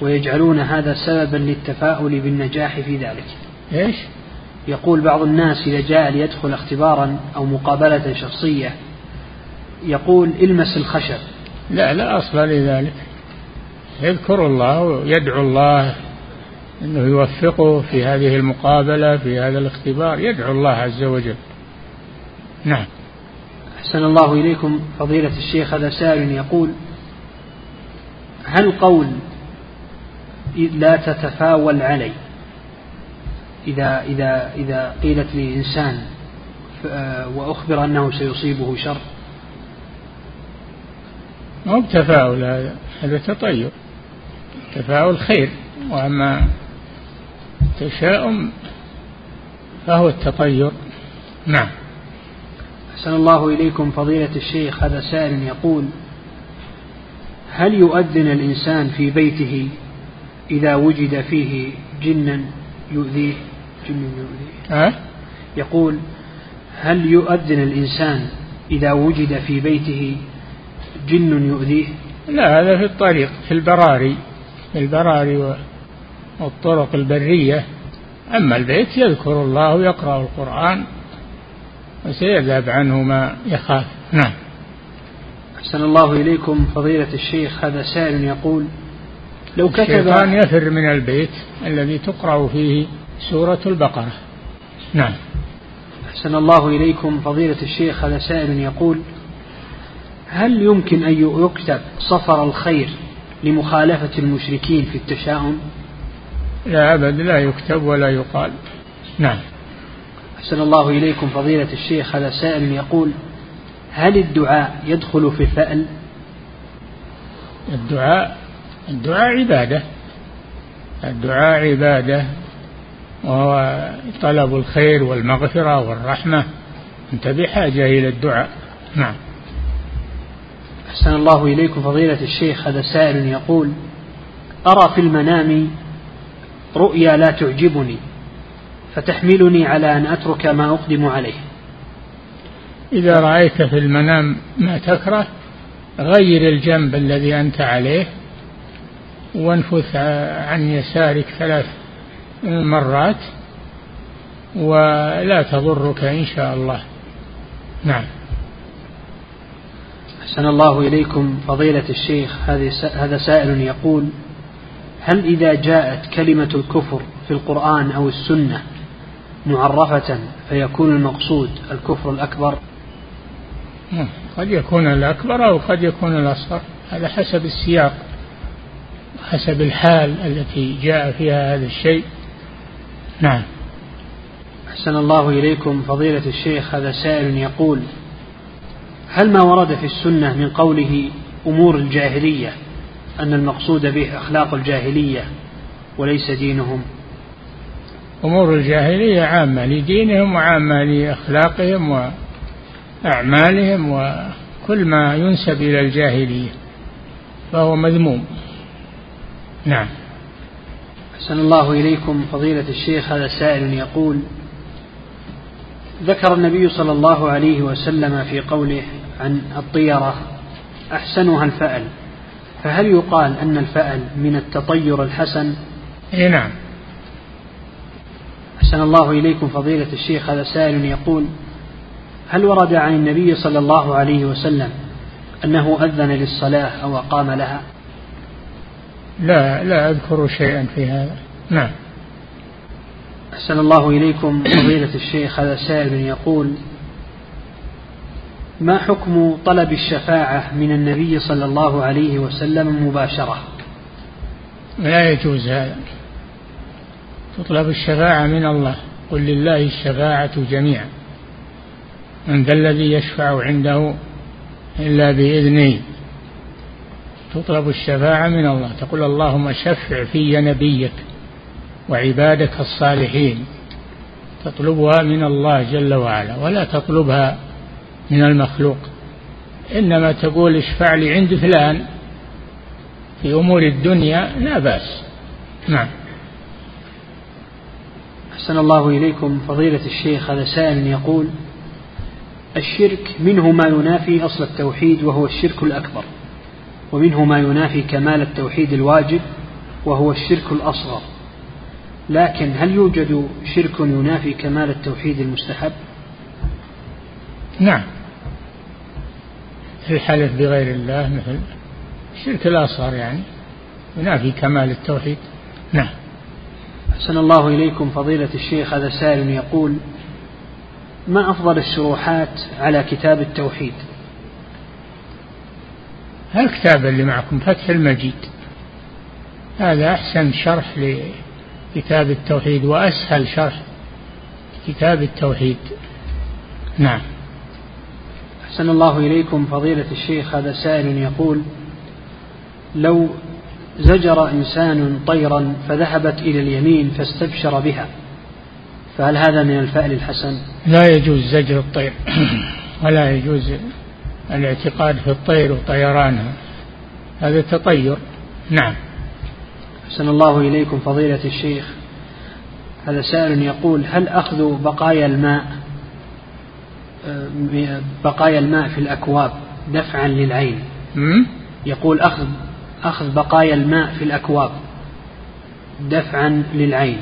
ويجعلون هذا سببا للتفاؤل بالنجاح في ذلك. إيش؟ يقول بعض الناس إذا جاء ليدخل اختبارا أو مقابلة شخصية يقول المس الخشب لا لا أصل لذلك. يذكر الله ويدعو الله أنه يوفقه في هذه المقابلة في هذا الاختبار يدعو الله عز وجل. نعم. أحسن الله إليكم فضيلة الشيخ هذا سائل يقول هل قول لا تتفاول علي؟ إذا إذا إذا قيلت لي إنسان وأخبر أنه سيصيبه شر. ما هو بتفاؤل هذا هذا تطير. تفاؤل خير. وأما التشاؤم فهو التطير. نعم. أحسن الله إليكم فضيلة الشيخ هذا سائل يقول هل يؤذن الإنسان في بيته إذا وجد فيه جنا يؤذيه؟ جن يؤذيه. أه؟ يقول هل يؤذن الإنسان إذا وجد في بيته جن يؤذيه؟ لا هذا في الطريق في البراري في البراري والطرق البرية. أما البيت يذكر الله ويقرأ القرآن وسيذهب عنه ما يخاف. نعم. أحسن الله إليكم فضيلة الشيخ. هذا سائل يقول لو كتب الشيطان يفر من البيت الذي تقرأ فيه سورة البقرة. نعم. أحسن الله إليكم فضيلة الشيخ. هذا سائل يقول هل يمكن أن يكتب صفر الخير لمخالفة المشركين في التشاؤم؟ لا أبد لا يكتب ولا يقال. نعم. أحسن الله إليكم فضيلة الشيخ. هذا سائل يقول هل الدعاء يدخل في الفأل؟ الدعاء الدعاء عبادة. الدعاء عبادة وهو طلب الخير والمغفرة والرحمة. أنت بحاجة إلى الدعاء. نعم. أحسن الله إليكم فضيلة الشيخ. هذا سائل يقول أرى في المنام رؤيا لا تعجبني فتحملني على أن أترك ما أقدم عليه. إذا رأيت في المنام ما تكره غير الجنب الذي أنت عليه وانفث عن يسارك ثلاث مرات ولا تضرك إن شاء الله. نعم. أحسن الله إليكم فضيلة الشيخ هذا سائل يقول هل إذا جاءت كلمة الكفر في القرآن أو السنة معرفة فيكون المقصود الكفر الأكبر؟ قد يكون الأكبر أو قد يكون الأصغر. هذا حسب السياق حسب الحال التي جاء فيها هذا الشيء. نعم. أحسن الله إليكم فضيلة الشيخ هذا سائل يقول هل ما ورد في السنة من قوله أمور الجاهلية أن المقصود به أخلاق الجاهلية وليس دينهم. أمور الجاهلية عامة لدينهم وعامة لأخلاقهم وأعمالهم وكل ما ينسب إلى الجاهلية فهو مذموم. نعم. أحسن الله إليكم. فضيلة الشيخ هذا سائل يقول ذكر النبي صلى الله عليه وسلم في قوله عن الطيرة أحسنها الفأل. فهل يقال أن الفأل من التطير الحسن؟ إيه نعم. أحسن الله إليكم فضيلة الشيخ هذا سائل يقول هل ورد عن النبي صلى الله عليه وسلم أنه أذن للصلاة أو أقام لها؟ لا لا أذكر شيئا في هذا. نعم. أحسن الله إليكم فضيلة الشيخ هذا سائل يقول ما حكم طلب الشفاعة من النبي صلى الله عليه وسلم مباشرة؟ لا يجوز هذا. تطلب الشفاعة من الله. قل لله الشفاعة جميعا. من ذا الذي يشفع عنده إلا بإذنه. تطلب الشفاعة من الله. تقول اللهم شفع في نبيك وعبادك الصالحين. تطلبها من الله جل وعلا. ولا تطلبها من المخلوق. إنما تقول اشفع لي عند فلان في أمور الدنيا لا بأس. نعم. أحسن الله إليكم فضيلة الشيخ هذا سائل يقول الشرك منه ما ينافي أصل التوحيد وهو الشرك الأكبر ومنه ما ينافي كمال التوحيد الواجب وهو الشرك الأصغر. لكن هل يوجد شرك ينافي كمال التوحيد المستحب؟ نعم. الحلف بغير الله مثل الشرك الأصغر يعني. ينافي كمال التوحيد. نعم. أحسن الله إليكم فضيلة الشيخ. هذا سائل يقول ما أفضل الشروحات على كتاب التوحيد؟ الكتاب اللي معكم فتح المجيد. هذا أحسن شرح لكتاب التوحيد وأسهل شرح كتاب التوحيد. نعم. أحسن الله إليكم فضيلة الشيخ. هذا سائل يقول لو زجر إنسان طيرا فذهبت إلى اليمين فاستبشر بها فهل هذا من الفعل الحسن؟ لا يجوز زجر الطير ولا يجوز الاعتقاد في الطير وطيرانها هذا تطير. نعم. أحسن الله إليكم فضيلة الشيخ. هذا سائل يقول هل أخذ بقايا الماء؟ بقايا الماء في الأكواب دفعا للعين. يقول أخذ أخذ بقايا الماء في الأكواب دفعا للعين.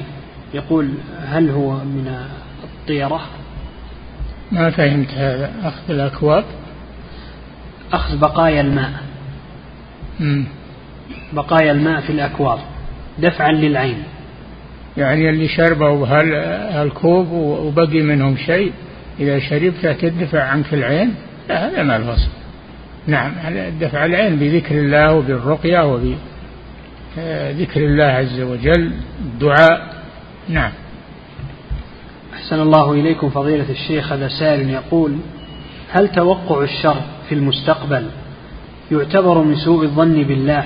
يقول هل هو من الطيرة؟ ما فهمت هذا أخذ الأكواب؟ أخذ بقايا الماء. مم. بقايا الماء في الأكواب دفعا للعين. يعني اللي شربوا هالكوب وبقي منهم شيء؟ إذا شربته تدفع عنك العين؟ لا هذا ما الفصل. نعم دفع العين بذكر الله وبالرقية وبذكر الله عز وجل الدعاء. نعم. أحسن الله إليكم فضيلة الشيخ هذا سائل يقول هل توقع الشر في المستقبل يعتبر من سوء الظن بالله؟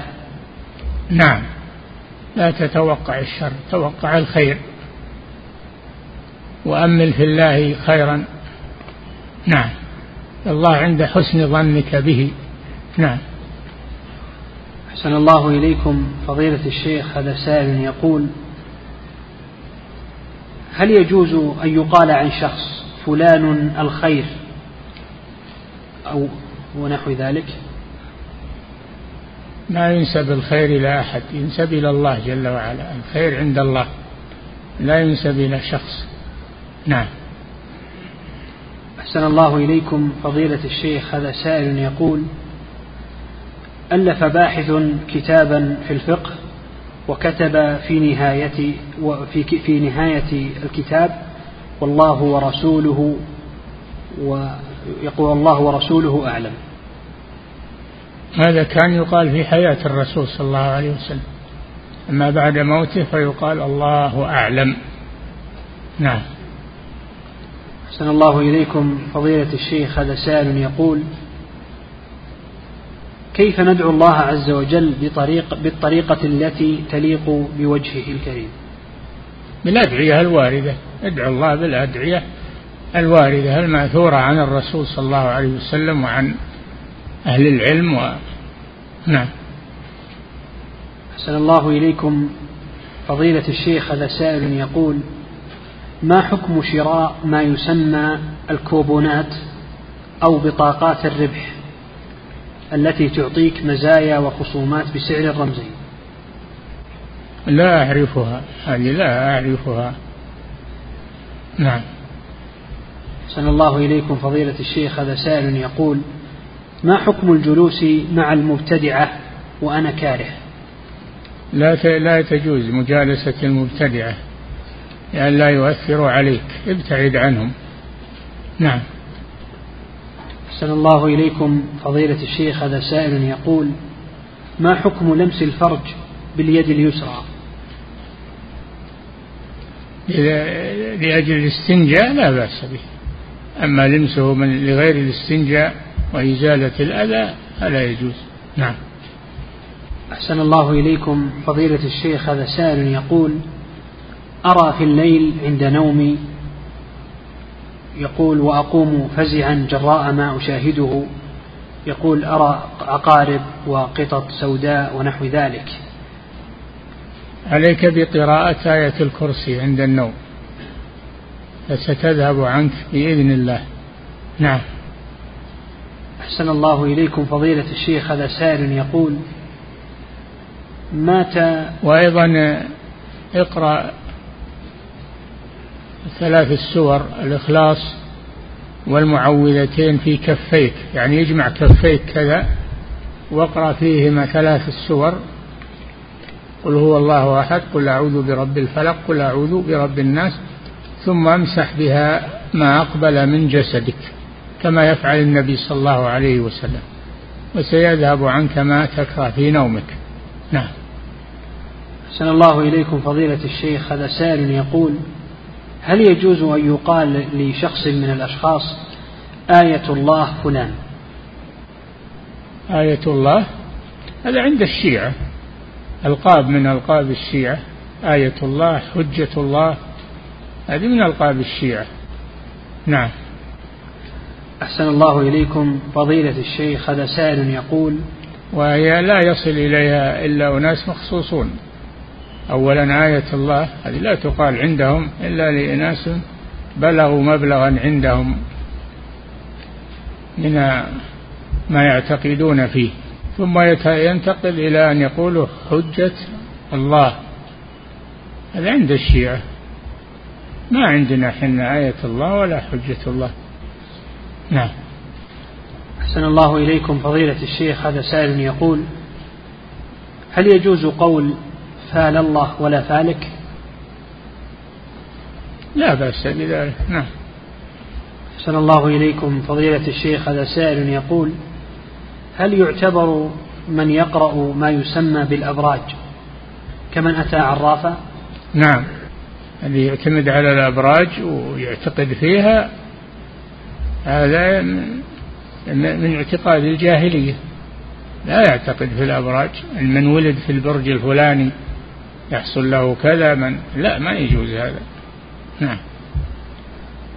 نعم. لا تتوقع الشر توقع الخير. وأمل في الله خيرا. نعم. الله عند حسن ظنك به. نعم. أحسن الله إليكم فضيلة الشيخ هذا سائل يقول هل يجوز أن يقال عن شخص فلان الخير أو ونحو ذلك؟ ما ينسب الخير إلى أحد ينسب إلى الله جل وعلا. الخير عند الله لا ينسب إلى شخص. نعم. أحسن الله إليكم فضيلة الشيخ هذا سائل يقول ألف باحث كتابا في الفقه وكتب في نهاية وفي في نهاية الكتاب والله ورسوله ويقول الله ورسوله أعلم. هذا كان يقال في حياة الرسول صلى الله عليه وسلم. أما بعد موته فيقال الله أعلم. نعم. أحسن الله إليكم. فضيلة الشيخ هذا سائل يقول كيف ندعو الله عز وجل بطريق بالطريقة التي تليق بوجهه الكريم؟ بالأدعية الواردة. ادعو الله بالأدعية الواردة المأثورة عن الرسول صلى الله عليه وسلم وعن أهل العلم و... نعم. أحسن الله إليكم. فضيلة الشيخ هذا سائل يقول ما حكم شراء ما يسمى الكوبونات أو بطاقات الربح التي تعطيك مزايا وخصومات بسعر رمزي لا أعرفها هذه لا أعرفها. نعم. سن الله إليكم فضيلة الشيخ هذا سائل يقول ما حكم الجلوس مع المبتدعة وأنا كاره؟ لا لا تجوز مجالسة المبتدعة. لأن لا يؤثر عليك. ابتعد عنهم. نعم. أحسن الله إليكم فضيلة الشيخ. هذا سائل يقول ما حكم لمس الفرج باليد اليسرى؟ لأجل الاستنجاء لا بأس به. أما لمسه من لغير الاستنجاء وإزالة الأذى فلا يجوز. نعم. أحسن الله إليكم فضيلة الشيخ. هذا سائل يقول أرى في الليل عند نومي يقول وأقوم فزعا جراء ما أشاهده. يقول أرى عقارب وقطط سوداء ونحو ذلك. عليك بقراءة آية الكرسي عند النوم. فستذهب عنك بإذن الله. نعم. أحسن الله إليكم فضيلة الشيخ. هذا سائل يقول مات وأيضا اقرأ ثلاث السور الإخلاص والمعوذتين في كفيك يعني يجمع كفيك كذا واقرأ فيهما ثلاث السور. قل هو الله أحد قل أعوذ برب الفلق قل أعوذ برب الناس ثم امسح بها ما أقبل من جسدك كما يفعل النبي صلى الله عليه وسلم وسيذهب عنك ما تكره في نومك. نعم. أحسن الله إليكم فضيلة الشيخ هذا سائل يقول هل يجوز أن يقال لشخص من الأشخاص آية الله فلان؟ آية الله؟ هذا عند الشيعة. ألقاب من ألقاب الشيعة. آية الله حجة الله. هذه من ألقاب الشيعة. نعم. أحسن الله إليكم. فضيلة الشيخ هذا سائل يقول وهي لا يصل إليها إلا أناس مخصوصون. أولا آية الله هذه لا تقال عندهم إلا لأناس بلغوا مبلغا عندهم من ما يعتقدون فيه. ثم ينتقل إلى أن يقولوا حجة الله. هذا عند الشيعة. ما عندنا حنا آية الله ولا حجة الله. نعم. أحسن الله إليكم فضيلة الشيخ هذا سائل يقول هل يجوز قول فال الله ولا فالك لا بأس بذلك نعم. أحسن الله إليكم. فضيلة الشيخ هذا سائل يقول هل يعتبر من يقرأ ما يسمى بالأبراج كمن أتى عرافا نعم. الذي يعتمد على الأبراج ويعتقد فيها هذا من اعتقاد الجاهلية. لا يعتقد في الأبراج. من ولد في البرج الفلاني يحصل له كذا من لا ما يجوز هذا. نعم.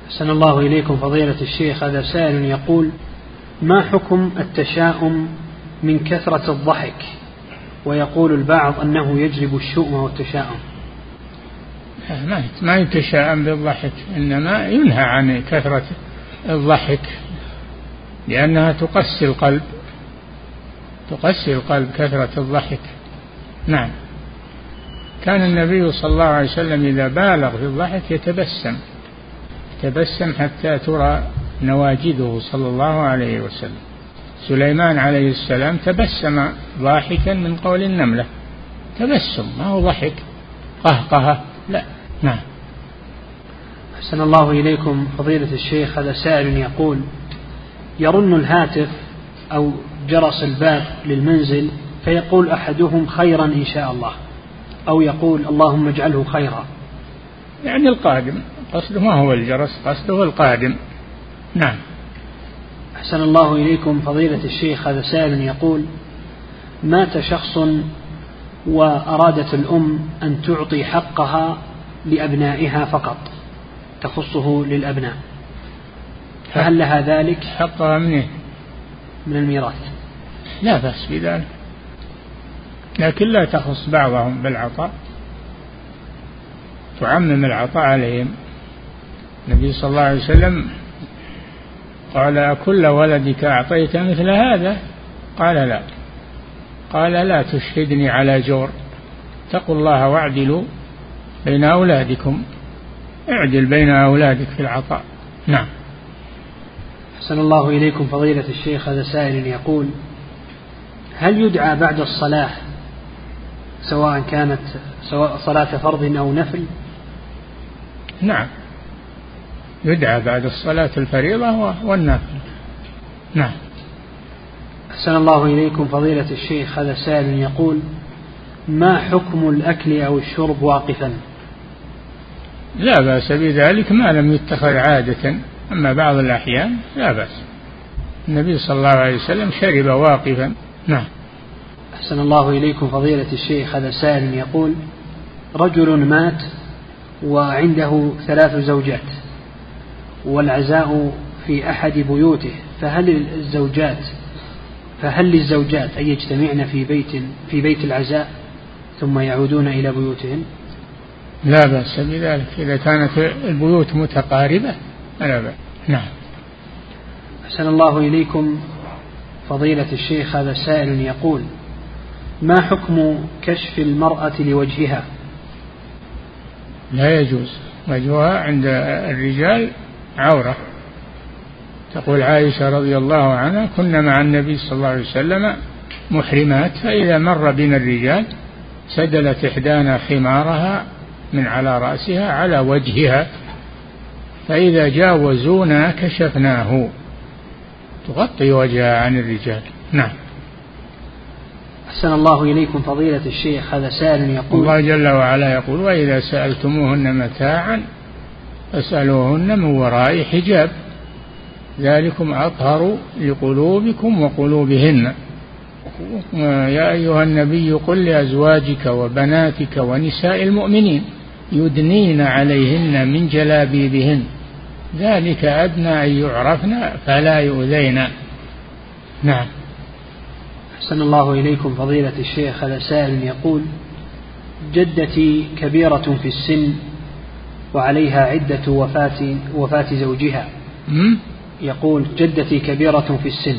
أحسن الله إليكم فضيلة الشيخ. هذا سائل يقول ما حكم التشاؤم من كثرة الضحك؟ ويقول البعض أنه يجلب الشؤم والتشاؤم. ما ما يتشاءم بالضحك إنما ينهى عن كثرة الضحك لأنها تقسي القلب تقسي القلب كثرة الضحك. نعم. كان النبي صلى الله عليه وسلم إذا بالغ في الضحك يتبسم. تبسم حتى ترى نواجذه صلى الله عليه وسلم. سليمان عليه السلام تبسم ضاحكا من قول النملة. تبسم ما هو ضحك؟ قهقهة. لا. نعم. أحسن الله إليكم فضيلة الشيخ هذا سائل يقول يرن الهاتف أو جرس الباب للمنزل فيقول أحدهم خيرا إن شاء الله. أو يقول اللهم اجعله خيرا. يعني القادم. قصده ما هو الجرس قصده القادم. نعم. أحسن الله إليكم فضيلة الشيخ هذا سائل يقول مات شخص وأرادت الأم أن تعطي حقها لأبنائها فقط تخصه للأبناء. فهل لها ذلك؟ حقها منه من الميراث. لا بأس بذلك. لكن لا تخص بعضهم بالعطاء. تعمم العطاء عليهم. النبي صلى الله عليه وسلم قال كل ولدك أعطيت مثل هذا؟ قال لا. قال لا تشهدني على جور. اتقوا الله واعدلوا بين أولادكم. اعدل بين أولادك في العطاء. نعم. أحسن الله إليكم فضيلة الشيخ هذا سائل يقول هل يدعى بعد الصلاة سواء كانت سواء صلاة فرض أو نفل؟ نعم. يدعى بعد الصلاة الفريضة والنافل نعم. أحسن الله إليكم فضيلة الشيخ. هذا سائل يقول ما حكم الأكل أو الشرب واقفا؟ لا بأس بذلك ما لم يتخذ عادة. أما بعض الأحيان لا بأس. النبي صلى الله عليه وسلم شرب واقفا. نعم. أحسن الله إليكم فضيلة الشيخ هذا سائل يقول رجل مات وعنده ثلاث زوجات والعزاء في أحد بيوته فهل الزوجات فهل للزوجات أن يجتمعن في بيت في بيت العزاء ثم يعودون إلى بيوتهن؟ لا بأس بذلك إذا كانت البيوت متقاربة لا بأس نعم أحسن الله إليكم فضيلة الشيخ هذا سائل يقول ما حكم كشف المرأة لوجهها؟ لا يجوز. وجهها عند الرجال عورة. تقول عائشة رضي الله عنها كنا مع النبي صلى الله عليه وسلم محرمات فإذا مر بنا الرجال سدلت إحدانا خمارها من على رأسها على وجهها فإذا جاوزونا كشفناه. تغطي وجهها عن الرجال. نعم. أحسن الله إليكم فضيلة الشيخ هذا سائل يقول الله جل وعلا يقول وإذا سألتموهن متاعا فاسألوهن من وراء حجاب ذلكم أطهر لقلوبكم وقلوبهن. يا أيها النبي قل لأزواجك وبناتك ونساء المؤمنين يدنين عليهن من جلابيبهن ذلك أدنى أن يعرفن فلا يؤذين. نعم. أحسن الله إليكم فضيلة الشيخ. هذا سائل يقول جدتي كبيرة في السن وعليها عدة وفاة وفاة زوجها. يقول جدتي كبيرة في السن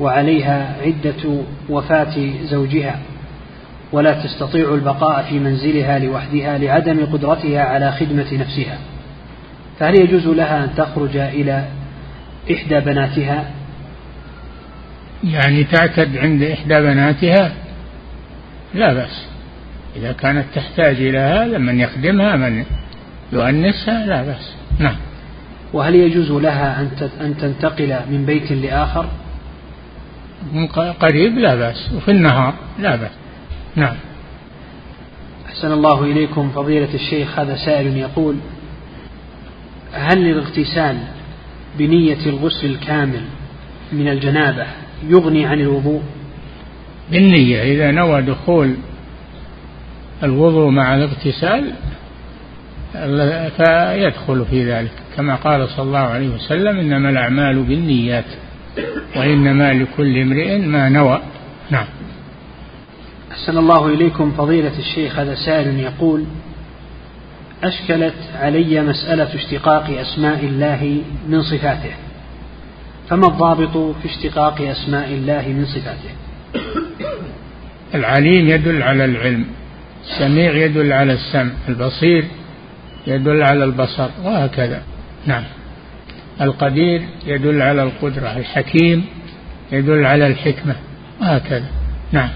وعليها عدة وفاة زوجها. ولا تستطيع البقاء في منزلها لوحدها لعدم قدرتها على خدمة نفسها. فهل يجوز لها أن تخرج إلى إحدى بناتها؟ يعني تعتد عند إحدى بناتها لا بأس. إذا كانت تحتاج إلى هذا من يخدمها من يؤنسها لا بأس. نعم. وهل يجوز لها أن تنتقل من بيت لآخر؟ قريب لا بأس. وفي النهار لا بأس. نعم. أحسن الله إليكم فضيلة الشيخ. هذا سائل يقول هل الاغتسال بنية الغسل الكامل من الجنابة يغني عن الوضوء. بالنية إذا نوى دخول الوضوء مع الاغتسال فيدخل في ذلك. كما قال صلى الله عليه وسلم إنما الأعمال بالنيات وإنما لكل امرئ ما نوى. نعم. أحسن الله إليكم فضيلة الشيخ هذا سائل يقول أشكلت علي مسألة اشتقاق أسماء الله من صفاته. فما الضابط في اشتقاق أسماء الله من صفاته؟ العليم يدل على العلم السميع يدل على السمع البصير يدل على البصر وهكذا. نعم. القدير يدل على القدرة الحكيم يدل على الحكمة وهكذا. نعم.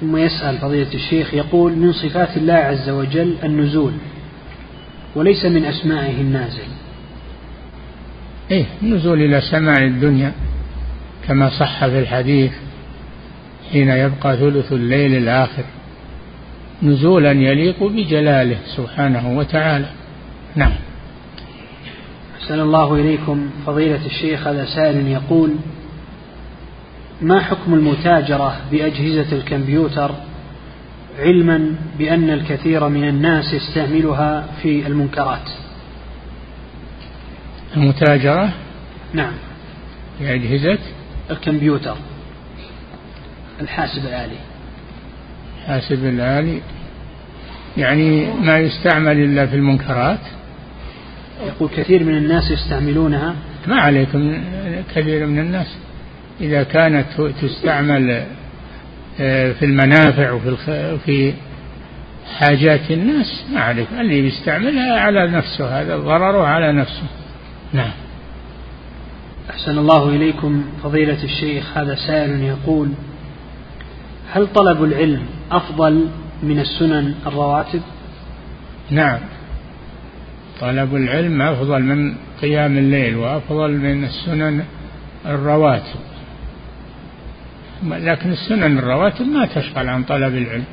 ثم يسأل فضيلة الشيخ يقول من صفات الله عز وجل النزول وليس من أسمائه النازل. إيه النزول إلى سماع الدنيا كما صح في الحديث حين يبقى ثلث الليل الآخر نزولا يليق بجلاله سبحانه وتعالى. نعم. أحسن الله إليكم. فضيلة الشيخ هذا سائل يقول ما حكم المتاجرة بأجهزة الكمبيوتر علما بأن الكثير من الناس يستعملها في المنكرات؟ المتاجرة؟ نعم. بأجهزة الكمبيوتر. الحاسب الآلي. الحاسب الآلي. يعني ما يستعمل إلا في المنكرات؟ يقول كثير من الناس يستعملونها. ما عليكم كثير من الناس. إذا كانت تستعمل آه، في المنافع وفي في حاجات الناس ما عليك اللي بيستعملها على نفسه هذا ضرره على نفسه. نعم. أحسن الله إليكم فضيلة الشيخ هذا سائل يقول هل طلب العلم أفضل من السنن الرواتب؟ نعم. طلب العلم أفضل من قيام الليل وأفضل من السنن الرواتب. لكن السنن الرواتب ما تشغل عن طلب العلم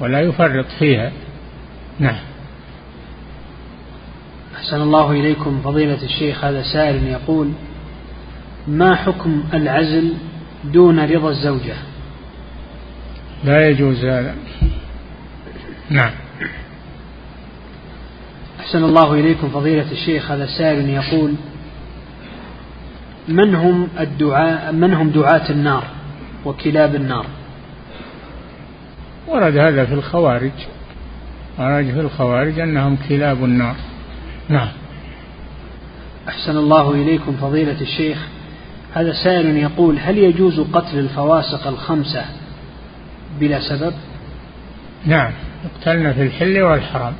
ولا يفرط فيها. نعم. أحسن الله إليكم فضيلة الشيخ هذا سائل يقول ما حكم العزل دون رضا الزوجة؟ لا يجوز هذا. نعم. أحسن الله إليكم فضيلة الشيخ هذا سائل يقول من هم الدعاء من هم دعاة النار وكلاب النار؟ ورد هذا في الخوارج. ورد في الخوارج أنهم كلاب النار. نعم. أحسن الله إليكم فضيلة الشيخ. هذا سائل يقول هل يجوز قتل الفواسق الخمسة بلا سبب؟ نعم. يقتلن في الحل والحرام.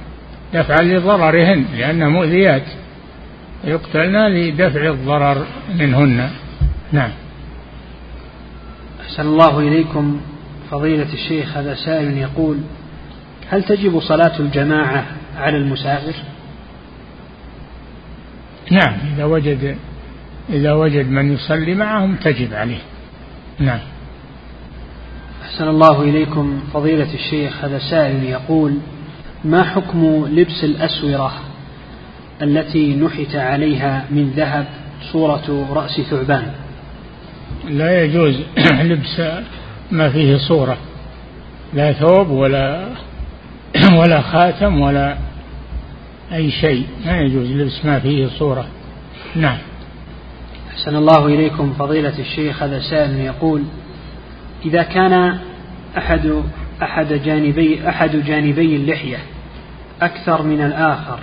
دفعا لضررهن لأنها مؤذيات. يقتلن لدفع الضرر منهن. نعم. أحسن الله إليكم فضيلة الشيخ. هذا سائل يقول هل تجب صلاة الجماعة على المسافر؟ نعم. إذا وجد إذا وجد من يصلي معهم تجب عليه. نعم. أحسن الله إليكم فضيلة الشيخ هذا سائل يقول ما حكم لبس الأسورة التي نحت عليها من ذهب صورة رأس ثعبان؟ لا يجوز لبس ما فيه صورة. لا ثوب ولا ولا خاتم ولا أي شيء. ما يجوز لبس ما فيه صورة. نعم. أحسن الله إليكم فضيلة الشيخ. هذا سائل يقول إذا كان أحد أحد جانبي أحد جانبي اللحية أكثر من الآخر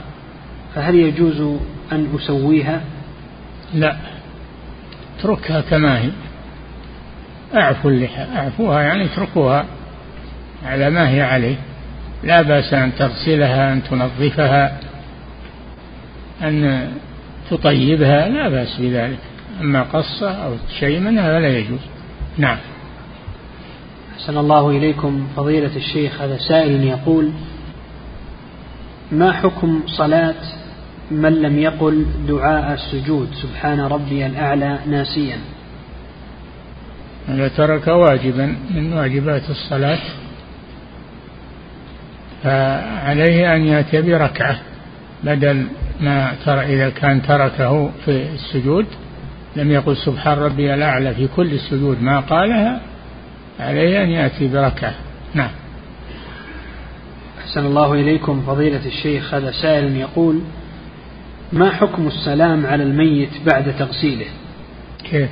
فهل يجوز أن أسويها؟ لا. اتركها كما هي. أعفوا اللحى أعفوها يعني اتركوها على ما هي عليه. لا بأس أن تغسلها أن تنظفها. أن تطيبها لا بأس بذلك. أما قصة أو شيء منها فلا يجوز. نعم. أحسن الله إليكم. فضيلة الشيخ هذا سائل يقول ما حكم صلاة من لم يقل دعاء السجود؟ سبحان ربي الأعلى ناسيا. إذا ترك واجبا من واجبات الصلاة فعليه أن يأتي بركعة بدل ما ترى إذا كان تركه في السجود لم يقل سبحان ربي الأعلى في كل السجود ما قالها عليه أن يأتي بركعة نعم. أحسن الله إليكم. فضيلة الشيخ هذا سائل يقول ما حكم السلام على الميت بعد تغسيله؟ كيف؟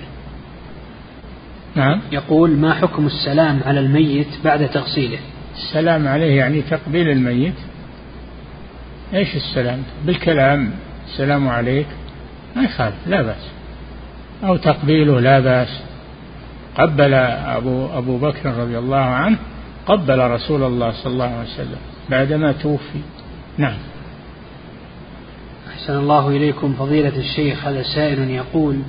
نعم. يقول ما حكم السلام على الميت بعد تغسيله؟ السلام عليه يعني تقبيل الميت. إيش السلام؟ بالكلام. السلام عليك. ما يخالف لا بأس. أو تقبيله لا بأس. قبل أبو, أبو بكر رضي الله عنه قبل رسول الله صلى الله عليه وسلم بعدما توفي. نعم. أحسن الله إليكم. فضيلة الشيخ هذا سائل يقول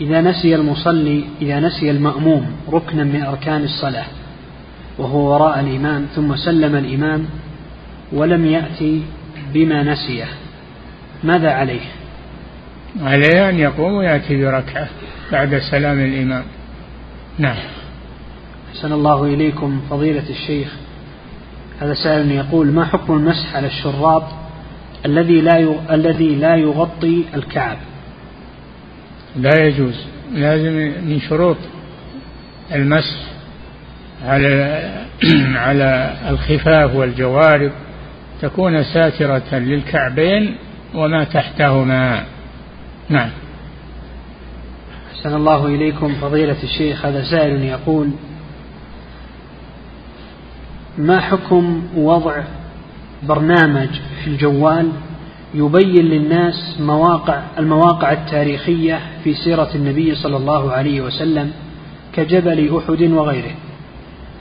إذا نسي المصلي إذا نسي المأموم ركنا من أركان الصلاة وهو وراء الإمام ثم سلم الإمام ولم يأتي بما نسيه ماذا عليه؟ عليه أن يقوم ويأتي بركعة بعد سلام الإمام. نعم. أحسن الله إليكم فضيلة الشيخ. هذا سائل يقول ما حكم المسح على الشراب الذي لا الذي لا يغطي الكعب؟ لا يجوز. لازم من شروط المسح على على الخفاف والجوارب. تكون ساترة للكعبين وما تحتهما. نعم. أحسن الله إليكم فضيلة الشيخ هذا سائل يقول ما حكم وضع برنامج في الجوال يبين للناس مواقع المواقع التاريخية في سيرة النبي صلى الله عليه وسلم كجبل أحد وغيره؟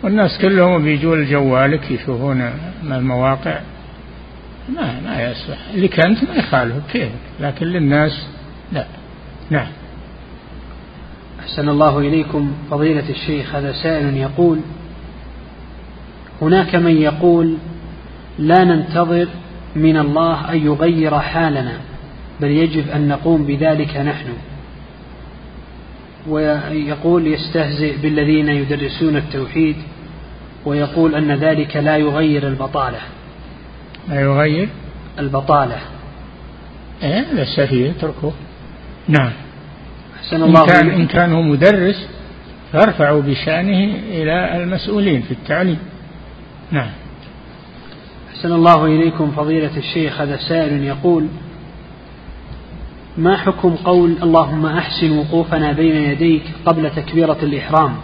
والناس كلهم بيجوا لجوالك يشوفون المواقع. ما ما يصلح. اللي كانت ما يخالف كيف؟ لكن للناس لا. نعم. أحسن الله إليكم. فضيلة الشيخ هذا سائل يقول هناك من يقول لا ننتظر من الله أن يغير حالنا بل يجب أن نقوم بذلك نحن. ويقول يستهزئ بالذين يدرسون التوحيد ويقول أن ذلك لا يغير البطالة. لا يغير؟ البطالة. إيه هذا سفيه اتركه. نعم. أحسن الله إن كان, إن كان هو مدرس فارفعوا بشأنه إلى المسؤولين في التعليم. نعم. أحسن الله إليكم فضيلة الشيخ هذا سائل يقول ما حكم قول اللهم أحسن وقوفنا بين يديك قبل تكبيرة الإحرام؟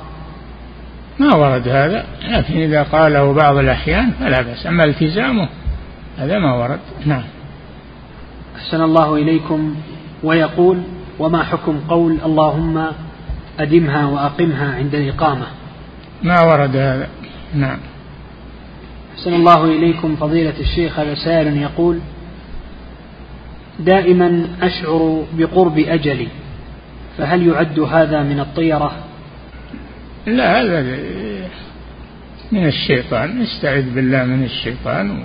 ما ورد هذا لكن إذا قاله بعض الأحيان فلا بأس. أما التزامه هذا ما ورد. نعم. أحسن الله إليكم ويقول وما حكم قول اللهم أدمها وأقمها عند الإقامة ما ورد هذا. نعم. أحسن الله إليكم فضيلة الشيخ. هذا سائل يقول دائما أشعر بقرب أجلي فهل يعد هذا من الطيرة؟ لا هذا من الشيطان. استعذ بالله من الشيطان.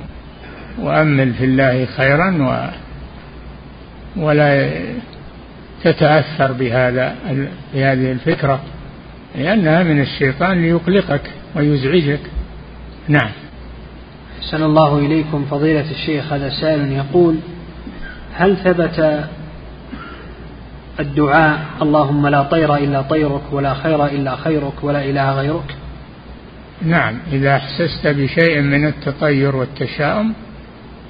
وأمل في الله خيرا و ولا تتأثر بهذا بهذه الفكرة لأنها من الشيطان ليقلقك ويزعجك. نعم. أحسن الله إليكم. فضيلة الشيخ هذا سائل يقول هل ثبت الدعاء اللهم لا طير إلا طيرك ولا خير إلا خيرك ولا إله غيرك نعم. إذا أحسست بشيء من التطير والتشاؤم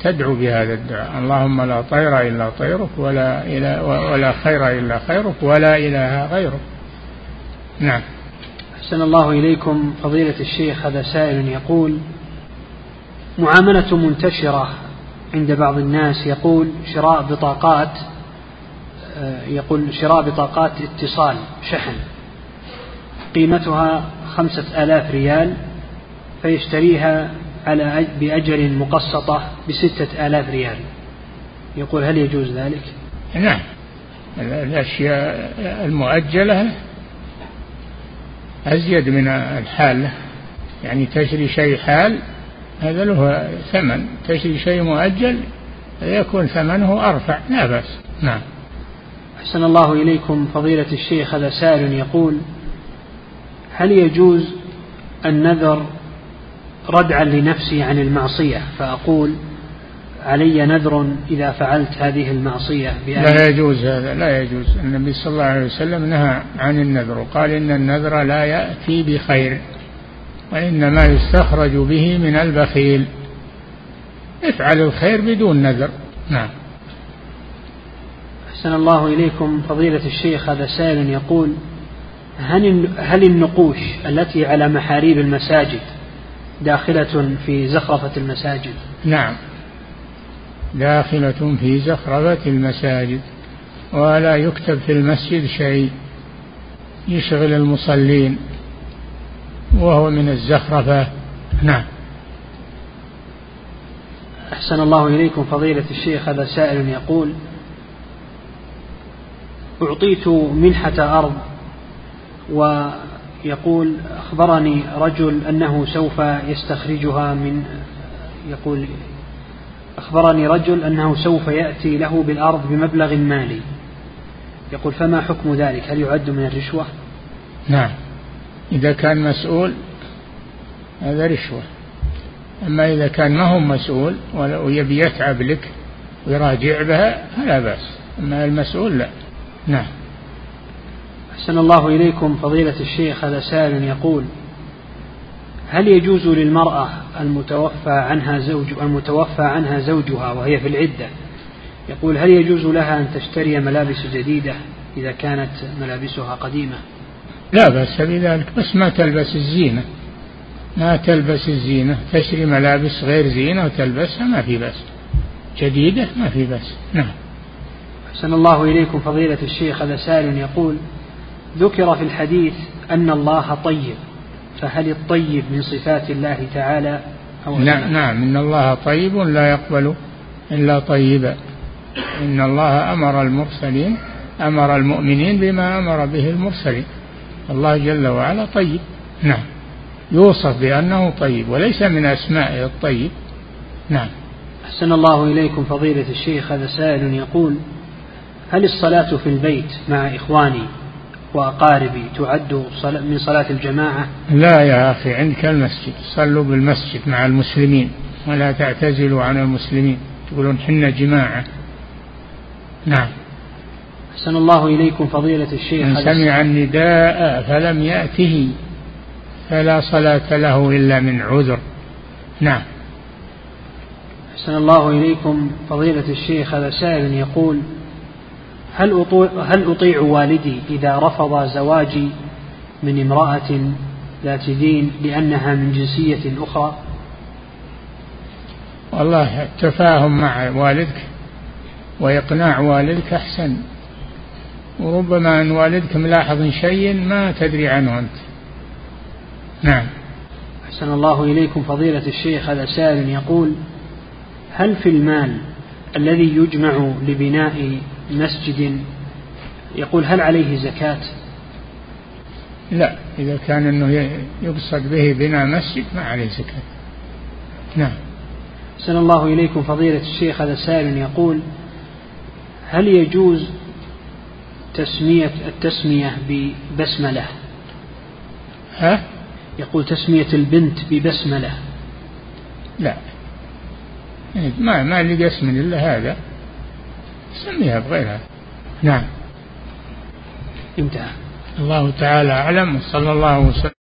تدعو بهذا الدعاء. اللهم لا طير إلا طيرك ولا إله ولا خير إلا خيرك ولا إله غيرك. نعم. أحسن الله إليكم. فضيلة الشيخ هذا سائل يقول معاملة منتشرة عند بعض الناس يقول شراء بطاقات آه، يقول شراء بطاقات اتصال شحن. قيمتها خمسة آلاف ريال فيشتريها على بأجل مقسطة بستة آلاف ريال. يقول هل يجوز ذلك؟ نعم. الأشياء المؤجلة أزيد من الحالة يعني تشري شيء حال هذا له ثمن. تشري شيء مؤجل يكون ثمنه أرفع لا بأس. نعم. أحسن الله إليكم فضيلة الشيخ هذا سائل يقول هل يجوز النذر ردعا لنفسي عن المعصية فأقول علي نذر إذا فعلت هذه المعصية لا يجوز هذا لا يجوز. النبي صلى الله عليه وسلم نهى عن النذر وقال إن النذر لا يأتي بخير وإنما يستخرج به من البخيل. افعل الخير بدون نذر. نعم. أحسن الله إليكم. فضيلة الشيخ هذا سائل يقول هل النقوش التي على محاريب المساجد داخلة في زخرفة المساجد. نعم. داخلة في زخرفة المساجد. ولا يكتب في المسجد شيء. يشغل المصلين. وهو من الزخرفة. نعم. أحسن الله إليكم فضيلة الشيخ هذا سائل يقول أعطيت منحة أرض ويقول أخبرني رجل أنه سوف يستخرجها من يقول أخبرني رجل أنه سوف يأتي له بالأرض بمبلغ مالي. يقول فما حكم ذلك؟ هل يعد من الرشوة؟ نعم. إذا كان مسؤول هذا رشوة. أما إذا كان ما هو مسؤول ويبي يتعب لك ويراجع بها فلا بأس. أما المسؤول لا. نعم. أحسن الله إليكم فضيلة الشيخ هذا سائل يقول هل يجوز للمرأة المتوفى عنها زوج المتوفى عنها زوجها وهي في العدة يقول هل يجوز لها أن تشتري ملابس جديدة إذا كانت ملابسها قديمة؟ لا بأس بذلك بس ما تلبس الزينة ما تلبس الزينة تشتري ملابس غير زينة وتلبسها ما في بأس جديدة ما في بأس نعم. أحسن الله إليكم فضيلة الشيخ هذا سائل يقول ذكر في الحديث أن الله طيب فهل الطيب من صفات الله تعالى أو نعم, نعم إن الله طيب لا يقبل إلا طيبا. إن الله أمر المرسلين أمر المؤمنين بما أمر به المرسلين. الله جل وعلا طيب. نعم يوصف بأنه طيب وليس من أسمائه الطيب. نعم. أحسن الله إليكم فضيلة الشيخ هذا سائل يقول هل الصلاة في البيت مع إخواني وأقاربي تعد من صلاة الجماعة؟ لا يا أخي عندك المسجد. صلوا بالمسجد مع المسلمين ولا تعتزلوا عن المسلمين. تقولون حنا جماعة. نعم. أحسن الله إليكم فضيلة الشيخ. من سمع النداء فلم يأته فلا صلاة له إلا من عذر. نعم. أحسن الله إليكم فضيلة الشيخ. هذا سائل يقول هل أطيع, هل أطيع والدي إذا رفض زواجي من امرأة ذات دين لأنها من جنسية أخرى؟ والله التفاهم مع والدك وإقناع والدك أحسن. وربما أن والدك ملاحظ شيء ما تدري عنه أنت. نعم. أحسن الله إليكم فضيلة الشيخ. هذا سائل يقول هل في المال الذي يجمع لبناء مسجد يقول هل عليه زكاة؟ لا إذا كان أنه يقصد به بناء مسجد ما عليه زكاة. نعم. سن الله إليكم فضيلة الشيخ هذا سائل يقول هل يجوز تسمية التسمية ببسملة؟ ها؟ يقول تسمية البنت ببسملة. لا. ما ما لقى اسم إلا هذا. سميها بغيرها. نعم. انتهى. الله تعالى أعلم وصلى الله وسلم.